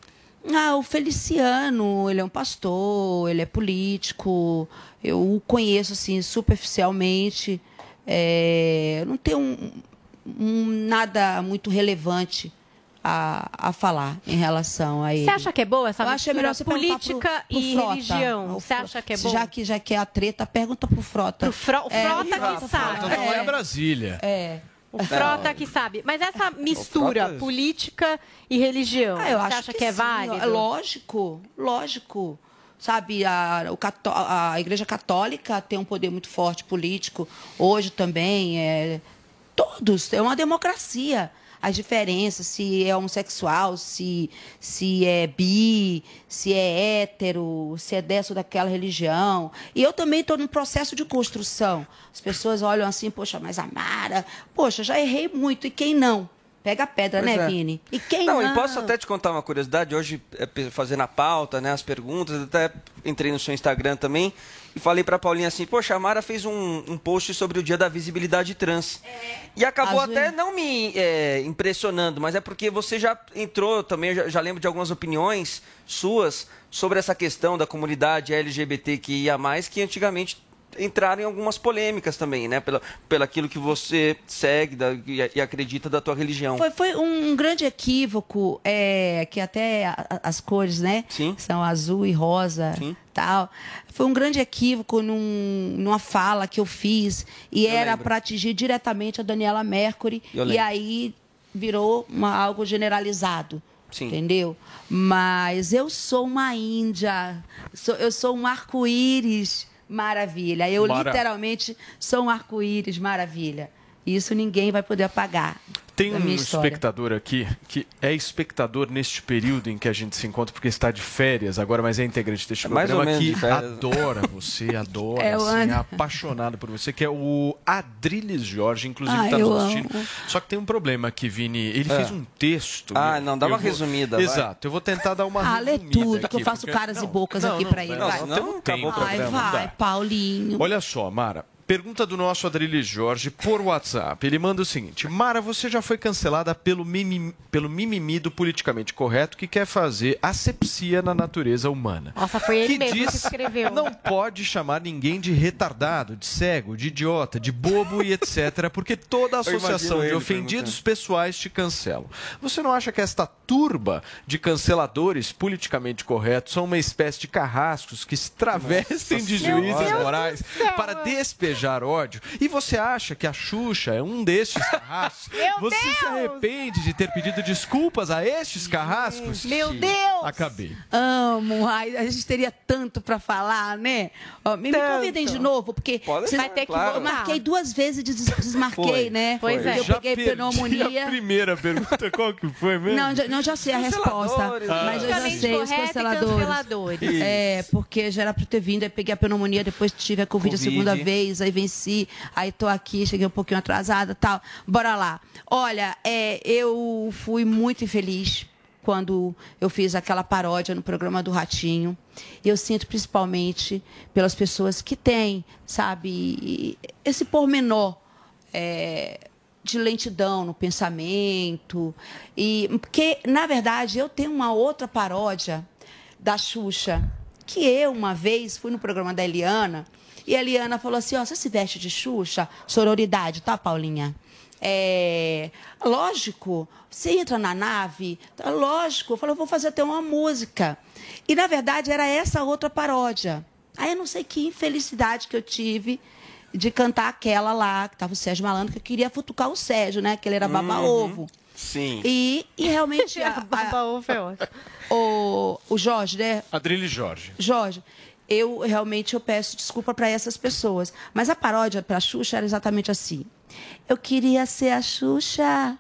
Ah, o Feliciano, ele é um pastor, ele é político, eu o conheço assim superficialmente, é, não tenho um- um- nada muito relevante a, a falar em relação a ele. Você acha que é boa essa Eu acho que é melhor você política pro- pro e Frota. religião? Você acha que é bom? Já que, já que é a treta, pergunta pro Frota. Pro Fro- o Frota que sabe. Então não é Brasília. É. O Frota que sabe. Mas essa mistura Frota- política e religião, Ah, eu você acho acha que, é sim, válido? é Lógico, lógico. Sabe, a, o cató- a Igreja Católica tem um poder muito forte político, hoje também. É, todos, é uma democracia. As diferenças, se é homossexual, se, se é bi, se é hétero, se é dessa ou daquela religião. E eu também estou num processo de construção. As pessoas olham assim, poxa, mas a Mara, poxa, já errei muito, e quem não? Pega a pedra, Pois né, é. Vini? E quem não, não? e posso até te contar uma curiosidade. Hoje, é, fazendo a pauta, né, as perguntas, até entrei no seu Instagram também e falei pra Paulinha assim: Poxa, a Mara fez um, um post sobre o dia da visibilidade trans. E acabou Azul. até não me é, impressionando, mas é porque você já entrou também, já, já lembro de algumas opiniões suas sobre essa questão da comunidade LGBTQIA, que antigamente entraram em algumas polêmicas também, né? Pela, pelo aquilo que você segue da- e, e acredita da tua religião. Foi, foi um grande equívoco, é, que até a- as cores, né? Sim. São azul e rosa, tal. Foi um grande equívoco num- numa fala que eu fiz e era lembro. para atingir diretamente a Daniela Mercury Eu e aí virou uma- algo generalizado. Sim. Entendeu? Mas eu sou uma índia, sou- eu sou um arco-íris maravilha. Eu literalmente sou um arco-íris maravilha. Isso ninguém vai poder apagar. Tem um espectador aqui que é espectador neste período em que a gente se encontra, porque está de férias agora, mas é integrante deste É programa, que adora você, adora, É, assim, é apaixonado por você, que é o Adriles Jorge, inclusive Ah, está nos assistindo. amo. Só que tem um problema aqui, Vini. Ele É. fez um texto. Ah, não, dá uma vou- resumida, vai. Exato, eu vou tentar dar uma Ah, lê resumida tudo, que eu aqui, faço porque- caras e não, bocas não, aqui não, pra ele. não, vai. senão não tem acabou o Ai, programa, não vai, dá. Paulinho. Olha só, Mara. Pergunta do nosso Adriles Jorge por WhatsApp. Ele manda o seguinte: Mara, você já foi cancelada pelo mimimi, pelo mimimi do politicamente correto que quer fazer asepsia na natureza humana. Nossa, foi ele que mesmo diz que escreveu. Não pode chamar ninguém de retardado, de cego, de idiota, de bobo e etc., porque toda associação de ofendidos pessoais te cancelam. Você não acha que esta turba de canceladores politicamente corretos são uma espécie de carrascos que se travestem de Meu juízes morais para despejar despejar ódio. E você acha que a Xuxa é um destes carrascos? Meu você se arrepende de ter pedido desculpas a estes carrascos? Meu Deus! Acabei. Amo, ai, a gente teria tanto pra falar, né? Ó, me, me convidem de novo, porque Pode vocês- ser, Vai ter que claro. eu marquei duas vezes e des- desmarquei, Foi, né? foi. Porque Eu Já peguei perdi pneumonia. A primeira pergunta, qual que foi mesmo? Não, já, não, já sei a resposta. Né? Mas eu já sei, os canceladores. canceladores. É, porque já era pra eu ter vindo, aí peguei a pneumonia, depois tive a Covid, a Covid. segunda vez, aí venci, aí tô aqui, cheguei um pouquinho atrasada tal. Bora lá. Olha, é, eu fui muito infeliz quando eu fiz aquela paródia no programa do Ratinho. E eu sinto principalmente pelas pessoas que têm, sabe, esse pormenor é, de lentidão no pensamento. E porque, na verdade, eu tenho uma outra paródia da Xuxa, que eu uma vez fui no programa da Eliana, e a Eliana falou assim: ó, você se veste de Xuxa? Sororidade, tá, Paulinha? É, lógico, você entra na nave, tá, lógico. Eu falei, eu vou fazer até uma música. E, na verdade, era essa outra paródia. Aí eu não sei que infelicidade que eu tive de cantar aquela lá, que tava o Sérgio Malandro, que eu queria futucar o Sérgio, né? Que ele era baba-ovo. Sim. E, e realmente. a- a- Baba-ovo é ótimo. o, o Jorge, né? Adrilho Jorge. Jorge, eu realmente eu peço desculpa para essas pessoas. Mas a paródia para a Xuxa era exatamente assim. Eu queria ser a Xuxa,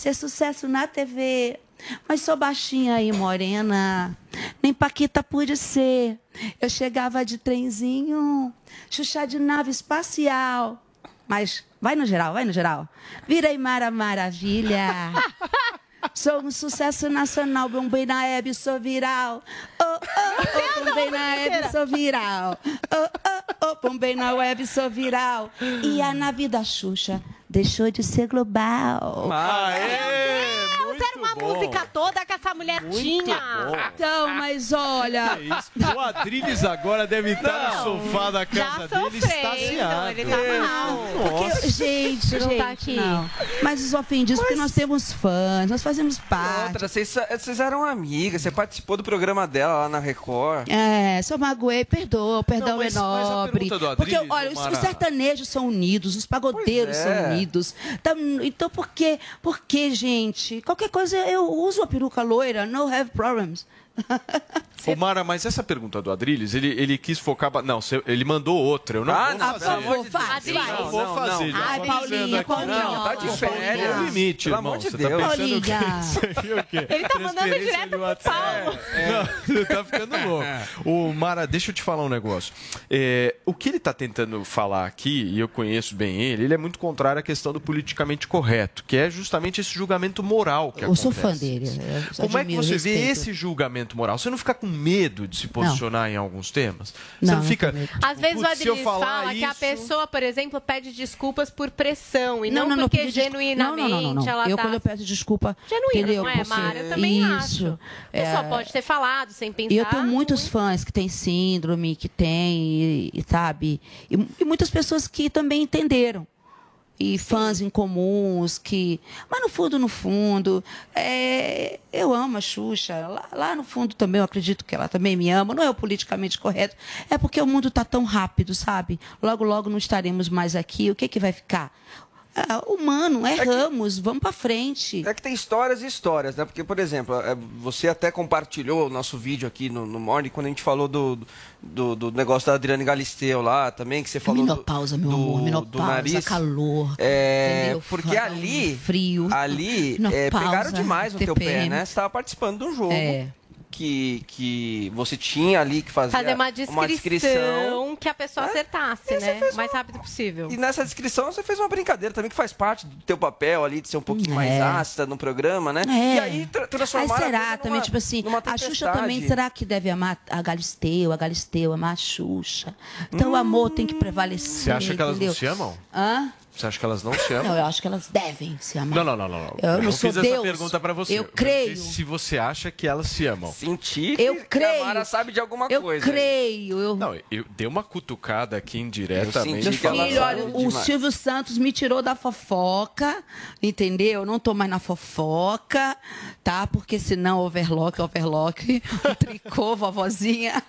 ser sucesso na TV, mas sou baixinha e morena. Nem Paquita pude ser. Eu chegava de trenzinho, Xuxa de nave espacial. Mas vai no geral, vai no geral. Virei Mara Maravilha. Sou um sucesso nacional, bombei na Hebe, sou viral. Oh, oh, oh, bombei na Hebe, sou viral. Oh, oh, oh, bombei na web, sou viral. E a nave da Xuxa deixou de ser global. Deus, era uma música toda que essa mulher tinha. Então, mas olha. É isso. O Adriles agora deve estar no sofá da casa dele extasiado. ele tá mal. Porque, gente, Não gente, tá aqui. não. Mas os ofendidos, porque nós temos fãs, nós fazemos parte. Outra, vocês, vocês eram amigas, você participou do programa dela lá na Record. É, se eu magoei, perdoa, o perdão Não, mas- é mas a nobre. do Porque, Adriles, olha, os, Mara- os sertanejos são unidos, os pagodeiros Pois são é. Então, então por quê? Por quê, gente? Qualquer coisa eu uso a peruca loira, no have problems. Ô, Mara, mas essa pergunta do Adriles, ele, ele quis focar. ba- Não, ele mandou outra. Eu não Ah, vou não, fazer. Deus. faz, Eu vai. não vou Não, fazer. não. Ai, tô Paulinha. Não, tá de Tem férias. limite, Pelo irmão. amor de Você tá pensando que Paulinha. isso aí é o quê? Ele tá mandando direto pro. Paulo. Não, você tá ficando louco. O Mara, deixa eu te falar um negócio. É, o que ele tá tentando falar aqui, e eu conheço bem ele, ele é muito contrário à questão do politicamente correto, que é justamente esse julgamento moral que Eu sou acontece. fã dele. eu Como é que você vê esse julgamento moral? Você não fica com medo de se posicionar em alguns temas? Você Não, não não fica. medo. Às vezes o falar fala que a isso- pessoa, por exemplo, pede desculpas por pressão e não, não, porque pedi desculpa. genuinamente não, não, não, não, não. ela eu tá... quando eu peço desculpa, entendeu? não é, Porque- Mara? Eu também Isso. acho. A É, pessoa pode ter falado sem pensar. E eu tenho muitos fãs que têm síndrome, que têm, sabe? E, e muitas pessoas que também entenderam. E fãs incomuns que. Mas no fundo, no fundo, é, eu amo a Xuxa. Lá, lá no fundo também eu acredito que ela também me ama. Não é o politicamente correto. É porque o mundo está tão rápido, sabe? Logo, logo não estaremos mais aqui. O que, que vai ficar? Ah, humano, erramos, vamos para frente. É que tem histórias e histórias, né? Porque, por exemplo, é, você até compartilhou o nosso vídeo aqui no, no Morning quando a gente falou do, do, do negócio da Adriane Galisteu lá também, que você falou do- menopausa, meu do, amor, do menopausa, nariz. calor. É, entendeu? porque ali, frio. ali é, pegaram demais no teu pé, TPM. né? Você estava participando de um jogo É. que, que você tinha ali que fazer Fazer uma descrição, descrição. que a pessoa acertasse, né? O mais rápido possível. E nessa descrição você fez uma brincadeira também que faz parte do teu papel ali de ser um pouquinho mais É. ácida no programa, né? É. E aí tra Aí a será coisa também, numa- tipo assim, numa a Xuxa também, será que deve amar a Galisteu, a Galisteu amar a Xuxa? Então o amor tem que prevalecer, Você acha que elas entendeu? não se amam? Hã? Você acha que elas não se amam? Não, eu acho que elas devem se amar. Não, não, não, não. não. Eu não não sou fiz essa Deus. pergunta pra você. Eu creio. Se você acha que elas se amam. Sentir Eu que creio. a Mara sabe de alguma eu coisa. creio, eu... Não, eu dei uma cutucada aqui indiretamente. Eu senti ela Filho, olha, o demais. Silvio Santos me tirou da fofoca, entendeu? Eu não tô mais na fofoca, tá? Porque senão overlock, overlock, o tricô, vovozinha.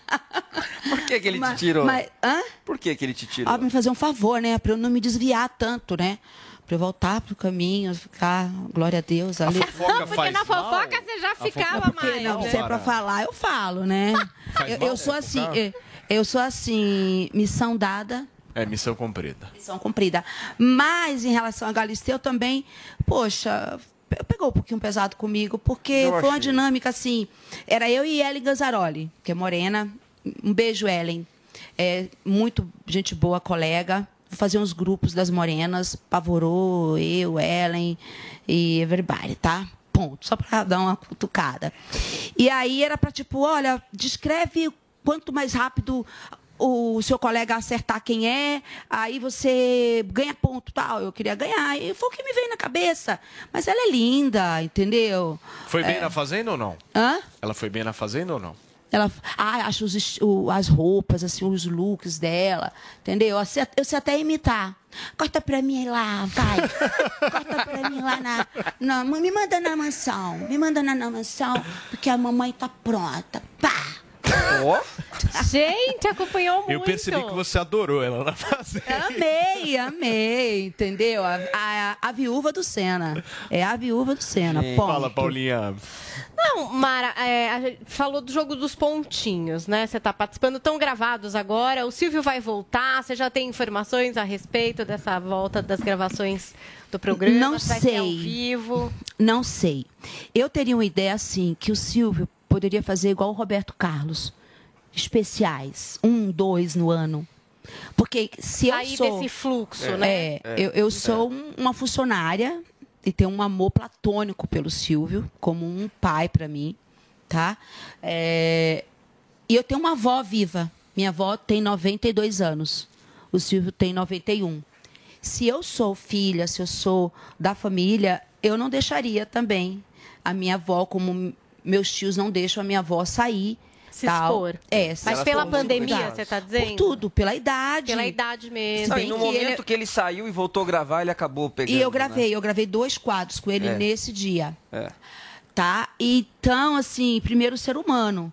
Por que, que ele Mas- te tirou? mas- hã? Por que, que ele te tirou? Ó, me fazer um favor, né? Pra eu não me desviar tanto, né? Pra eu voltar pro caminho, ficar, glória a Deus, ali. Porque na fofoca você já ficava Porque mais. não, né? se é pra falar, eu falo, né? Eu, mal eu sou assim, eu, eu sou assim, missão dada, É missão cumprida. missão cumprida. Mas em relação a Galisteu também, poxa, pe- pegou um pouquinho pesado comigo, porque Eu foi uma achei. dinâmica assim. Era eu e Ellen Ganzaroli, que é morena. Um beijo, Ellen. É muito gente boa, colega. Fazer uns grupos das morenas, Pavorou, eu, Ellen e everybody, tá? Ponto. Só pra dar uma cutucada. E aí era pra tipo, olha, descreve quanto mais rápido o seu colega acertar quem é, aí você ganha ponto tal. Eu queria ganhar. E foi o que me veio na cabeça. Mas ela é linda, entendeu? Foi bem É. na fazenda ou não? Hã? Ela foi bem na fazenda ou não? Ela, ah, acho os, o- as roupas, assim, os looks dela, entendeu? Eu sei, eu sei até imitar. Corta pra mim lá, vai. Corta pra mim lá na, na- Me manda na mansão. Me manda na, na mansão, porque a mamãe tá pronta. Pá! Gente, acompanhou muito. Eu percebi que você adorou ela na fazenda. Amei, amei, entendeu? A, a, a viúva do Senna. É a viúva do Senna. ponto. Fala, Paulinha. Não, Mara, é, a gente falou do jogo dos pontinhos, né? Você tá participando, tão gravados agora. O Silvio vai voltar. Você já tem informações a respeito dessa volta das gravações do programa? Não Vai ser ao sei. vivo? Não sei. Eu teria uma ideia assim, que o Silvio poderia fazer igual o Roberto Carlos. Especiais. Um, dois no ano. Porque se eu Sair sou... desse fluxo, É, né? É, eu, eu sou um- uma funcionária e tenho um amor platônico pelo Silvio, como um pai para mim, tá? É, e eu tenho uma avó viva. Minha avó tem 92 anos. O Silvio tem 91. Se eu sou filha, se eu sou da família, eu não deixaria também a minha avó, como meus tios não deixam a minha avó sair. Se tal. expor. É, Mas se pela expor. pandemia, você tá dizendo? Por tudo, pela idade. Pela idade mesmo. Não, bem e no que momento ele- que ele saiu e voltou a gravar, ele acabou pegando. E eu gravei, eu gravei dois quadros com ele É. nesse dia, Né? É. tá? Então, assim, primeiro ser humano.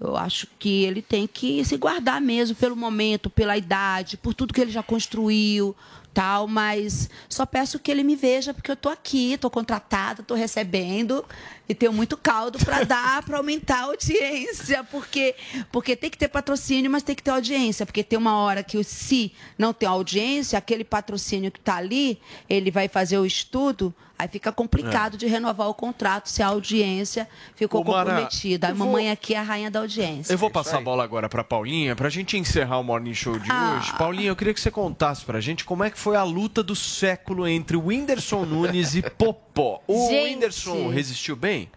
Eu acho que ele tem que se guardar mesmo pelo momento, pela idade, por tudo que ele já construiu, tal, mas só peço que ele me veja porque eu tô aqui, tô contratada, tô recebendo e tenho muito caldo para dar para aumentar a audiência, porque porque tem que ter patrocínio, mas tem que ter audiência, porque tem uma hora que se não tem audiência, aquele patrocínio que tá ali, ele vai fazer o estudo, aí fica complicado de renovar o contrato se a audiência ficou Ô, Mara, comprometida. A eu vou- mamãe aqui é a rainha da audiência. Eu vou passar a bola agora pra Paulinha, pra gente encerrar o Morning Show de Ah. hoje. Paulinha, eu queria que você contasse pra gente como é que foi a luta do século entre o Whindersson Nunes e Popó. O Gente. Whindersson resistiu bem?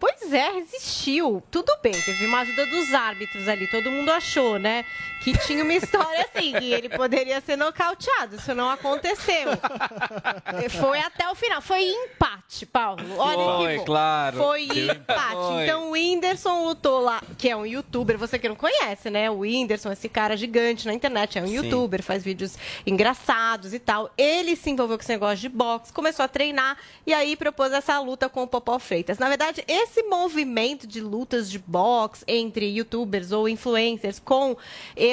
Pois é, resistiu. Tudo bem, teve uma ajuda dos árbitros ali. Todo mundo achou, né? Que tinha uma história assim, que ele poderia ser nocauteado. Isso não aconteceu. Foi até o final. Foi empate, Paulo. Olha Foi, que bom. claro. Foi empate. Foi. Então o Whindersson lutou lá, que é um youtuber, você que não conhece, né? O Whindersson, esse cara gigante na internet, é um Sim. youtuber, faz vídeos engraçados e tal. Ele se envolveu com esse negócio de boxe, começou a treinar e aí propôs essa luta com o Popó Freitas. Na verdade, esse movimento de lutas de boxe entre youtubers ou influencers com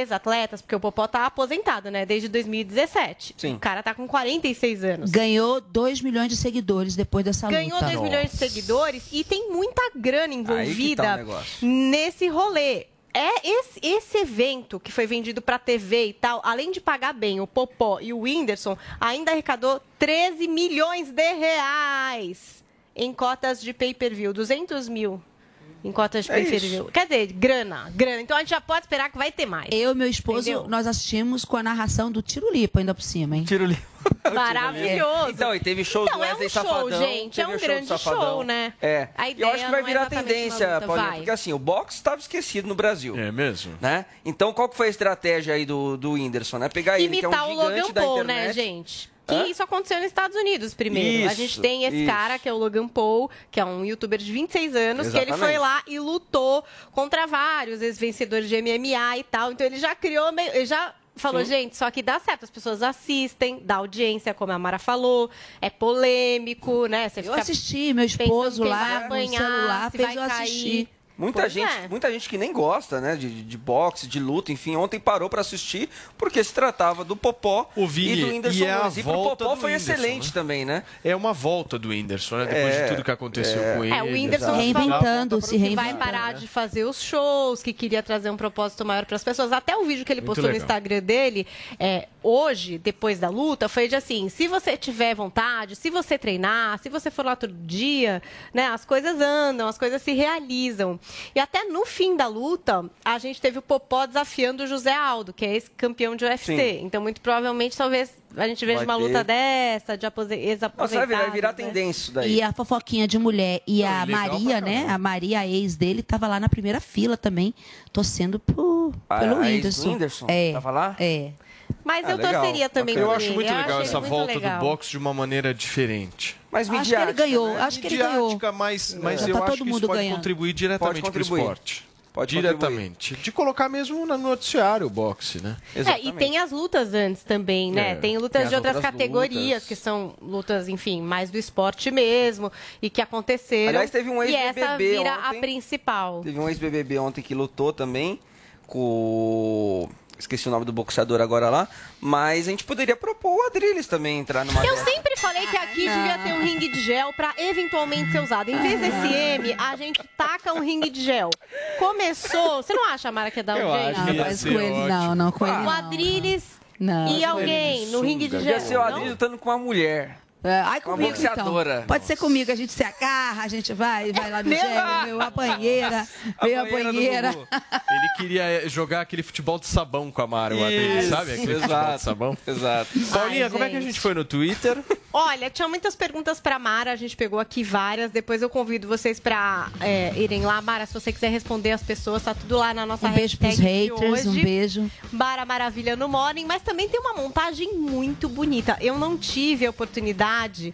ex-atletas, porque o Popó tá aposentado, né? Desde 2017. Sim. O cara tá com 46 anos. Ganhou 2 milhões de seguidores depois dessa Ganhou luta. 2 milhões de seguidores e tem muita grana que envolvida tá nesse rolê. É esse, esse evento que foi vendido pra TV e tal, além de pagar bem o Popó e o Whindersson, ainda arrecadou 13 milhões de reais em cotas de pay-per-view. 200 mil em cotas É. Quer dizer, grana, grana. Então a gente já pode esperar que vai ter mais. Eu e meu esposo, Entendeu? nós assistimos com a narração do Tiro Lipa ainda por cima, hein? Tiro Lipa. Maravilhoso. Então, e teve show Então, do é um Wesley show, Safadão. gente, é um o do grande show, né? É. A E eu ideia acho que vai é virar uma tendência, luta, Paulinho, porque assim, o boxe estava esquecido no Brasil. É mesmo? Né? Então, qual que foi a estratégia aí do, do Whindersson, né? Pegar ele, que é um imitar o gigante Logan da Paul, internet. né, gente? Que Hã? isso aconteceu nos Estados Unidos primeiro. a Isso, gente tem esse isso. cara, que é o Logan Paul, que é um youtuber de 26 anos, que ele Exatamente. foi lá e lutou contra vários ex-vencedores de MMA e tal. Então ele já criou, meio, ele já falou, Sim. gente, só que dá certo, as pessoas assistem, dá audiência, como a Mara falou, é polêmico, né? Você Eu assisti, meu esposo lá vai no apanhar, celular se fez vai eu cair. assistir. Muita Pois gente, é. muita gente que nem gosta, né, de, de boxe, de luta, enfim, ontem parou pra assistir porque se tratava do Popó O Vini, e do Whindersson e é Nunes. E pro volta Popó do foi Whindersson, excelente né? também, né? É uma volta do Whindersson, né? Depois É, de tudo que aconteceu é. com ele. É, o Whindersson exato. Reinventando, se que vai reinventando. parar de fazer os shows, que queria trazer um propósito maior para as pessoas. Até o vídeo que ele Muito postou no. Instagram dele, é, hoje, depois da luta, foi de assim: se você tiver vontade, se você treinar, se você for lá todo dia, né, as coisas andam, as coisas se realizam. E até no fim da luta, a gente teve o Popó desafiando o José Aldo, que é esse campeão de UFC. Sim. Então, muito provavelmente, talvez a gente veja Vai uma ter. luta dessa, de apose- Nossa, vai virar, vai virar né? tendência isso daí. E a fofoquinha de mulher e Não, a Maria, né? A Maria, a ex dele, tava lá na primeira fila também, torcendo pro, A- pelo a ex do Whindersson. Whindersson? É. Tava lá? É. Mas Ah, eu legal, torceria também Eu acho ele. muito legal achei essa muito volta legal. do boxe de uma maneira diferente. Mas Acho que ele ganhou, acho que ele ganhou. Mas, mas Já eu tá acho que isso mundo pode ganhando. contribuir diretamente para o contribuir. esporte. Pode diretamente. De colocar mesmo no noticiário o boxe, né? É, e tem as lutas antes também, né? É, tem lutas tem de outras outras categorias, lutas. que são lutas, enfim, mais do esporte mesmo, e que aconteceram. Aliás, teve um E essa ex-BBB vira a ontem. principal. Teve um ex-BBB ontem que lutou também com. Esqueci o nome do boxeador agora lá. Mas a gente poderia propor o Adrilles também entrar numa... Eu sempre falei que aqui devia ter um ringue de gel pra eventualmente ser usado. Em vez desse M, a gente taca um ringue de gel. Começou. Você não acha, Mara, que é dar um Eu jeito? acho Não, ia com ele, não, ótimo. não, com ele O. Adrilles Não. e alguém no ringue de gel. Podia ser o? Adrilles lutando com uma mulher. É, ai, Uma comigo boxeadora. então. Pode ser comigo, a gente se agarra, a gente vai, vai lá no Meu gel, meu, a banheira, veio a banheira. Ele queria jogar aquele futebol de sabão com a Mara, Isso, sabe? Aquele futebol exato, de sabão. Exato. Paulinha, Ai, como é que a gente. foi no Twitter? Olha, tinha muitas perguntas pra Mara, a gente pegou aqui várias. Depois eu convido vocês pra é, irem lá. Mara, se você quiser responder as pessoas, tá tudo lá na nossa Um beijo pros haters, um hoje. beijo. Mara Maravilha no Morning, mas também tem uma montagem muito bonita. Eu não tive a oportunidade de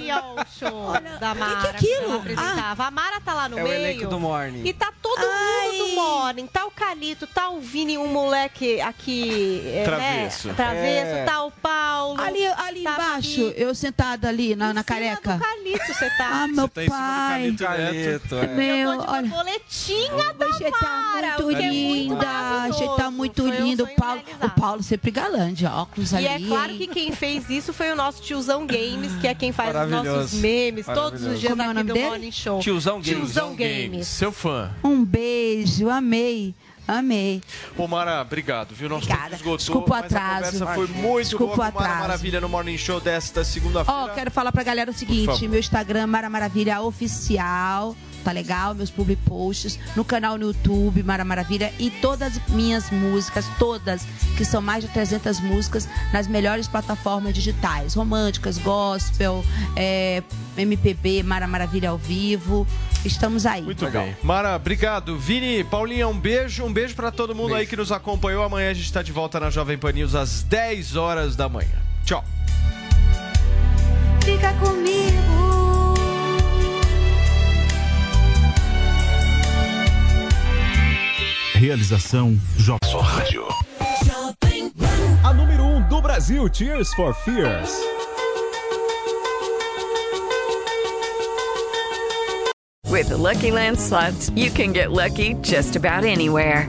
ir ao show da Mara. Ah. que é aquilo? apresentava. A Mara tá lá no É o meio. elenco do Morning. E tá todo mundo do Morning. Tá o Calito, tá o Vini, um moleque aqui. é, Travesso. Né? Travesso, É. tá o Paulo. Ali, ali tá embaixo, eu sentada ali na, na Em careca. do Calito você tá. Ah, meu tá pai. Calito Calito, é. Meu, eu tô de olha. borboletinha da Você tá Mara, muito o que é muito linda, você tá muito Foi um lindo. O Paulo, o. Paulo sempre galã de óculos E ali. é claro hein? que quem fez isso foi o nosso tiozão Games, que é quem faz os nossos memes todos os dias Como é aqui do dele? Morning Show. Tiozão Games. Tiozão Games. Seu fã. Um beijo, amei. Amei. Ô, Mara, obrigado, viu? Nosso Obrigada. esgotou, Desculpa o a atraso. conversa foi muito Desculpa boa o Mara atraso. Maravilha no Morning Show desta segunda-feira. Ó, quero falar pra galera o seguinte: meu Instagram, Mara Maravilha Oficial. Tá legal? Meus public posts no canal no YouTube, Mara Maravilha. E todas as minhas músicas, todas, que são mais de 300 músicas, nas melhores plataformas digitais: românticas, gospel, é, MPB, Mara Maravilha ao vivo. Estamos aí. Muito bem. Mara, obrigado. Vini, Paulinha, um beijo. Um beijo pra todo mundo aí que nos acompanhou. Amanhã a gente tá de volta na Jovem Pan News às 10 horas da manhã. Tchau. Fica comigo. Realização Jovem Rádio. A número 1 um do Brasil, Tears for Fears. With the Lucky Land slots, you can get lucky just about anywhere.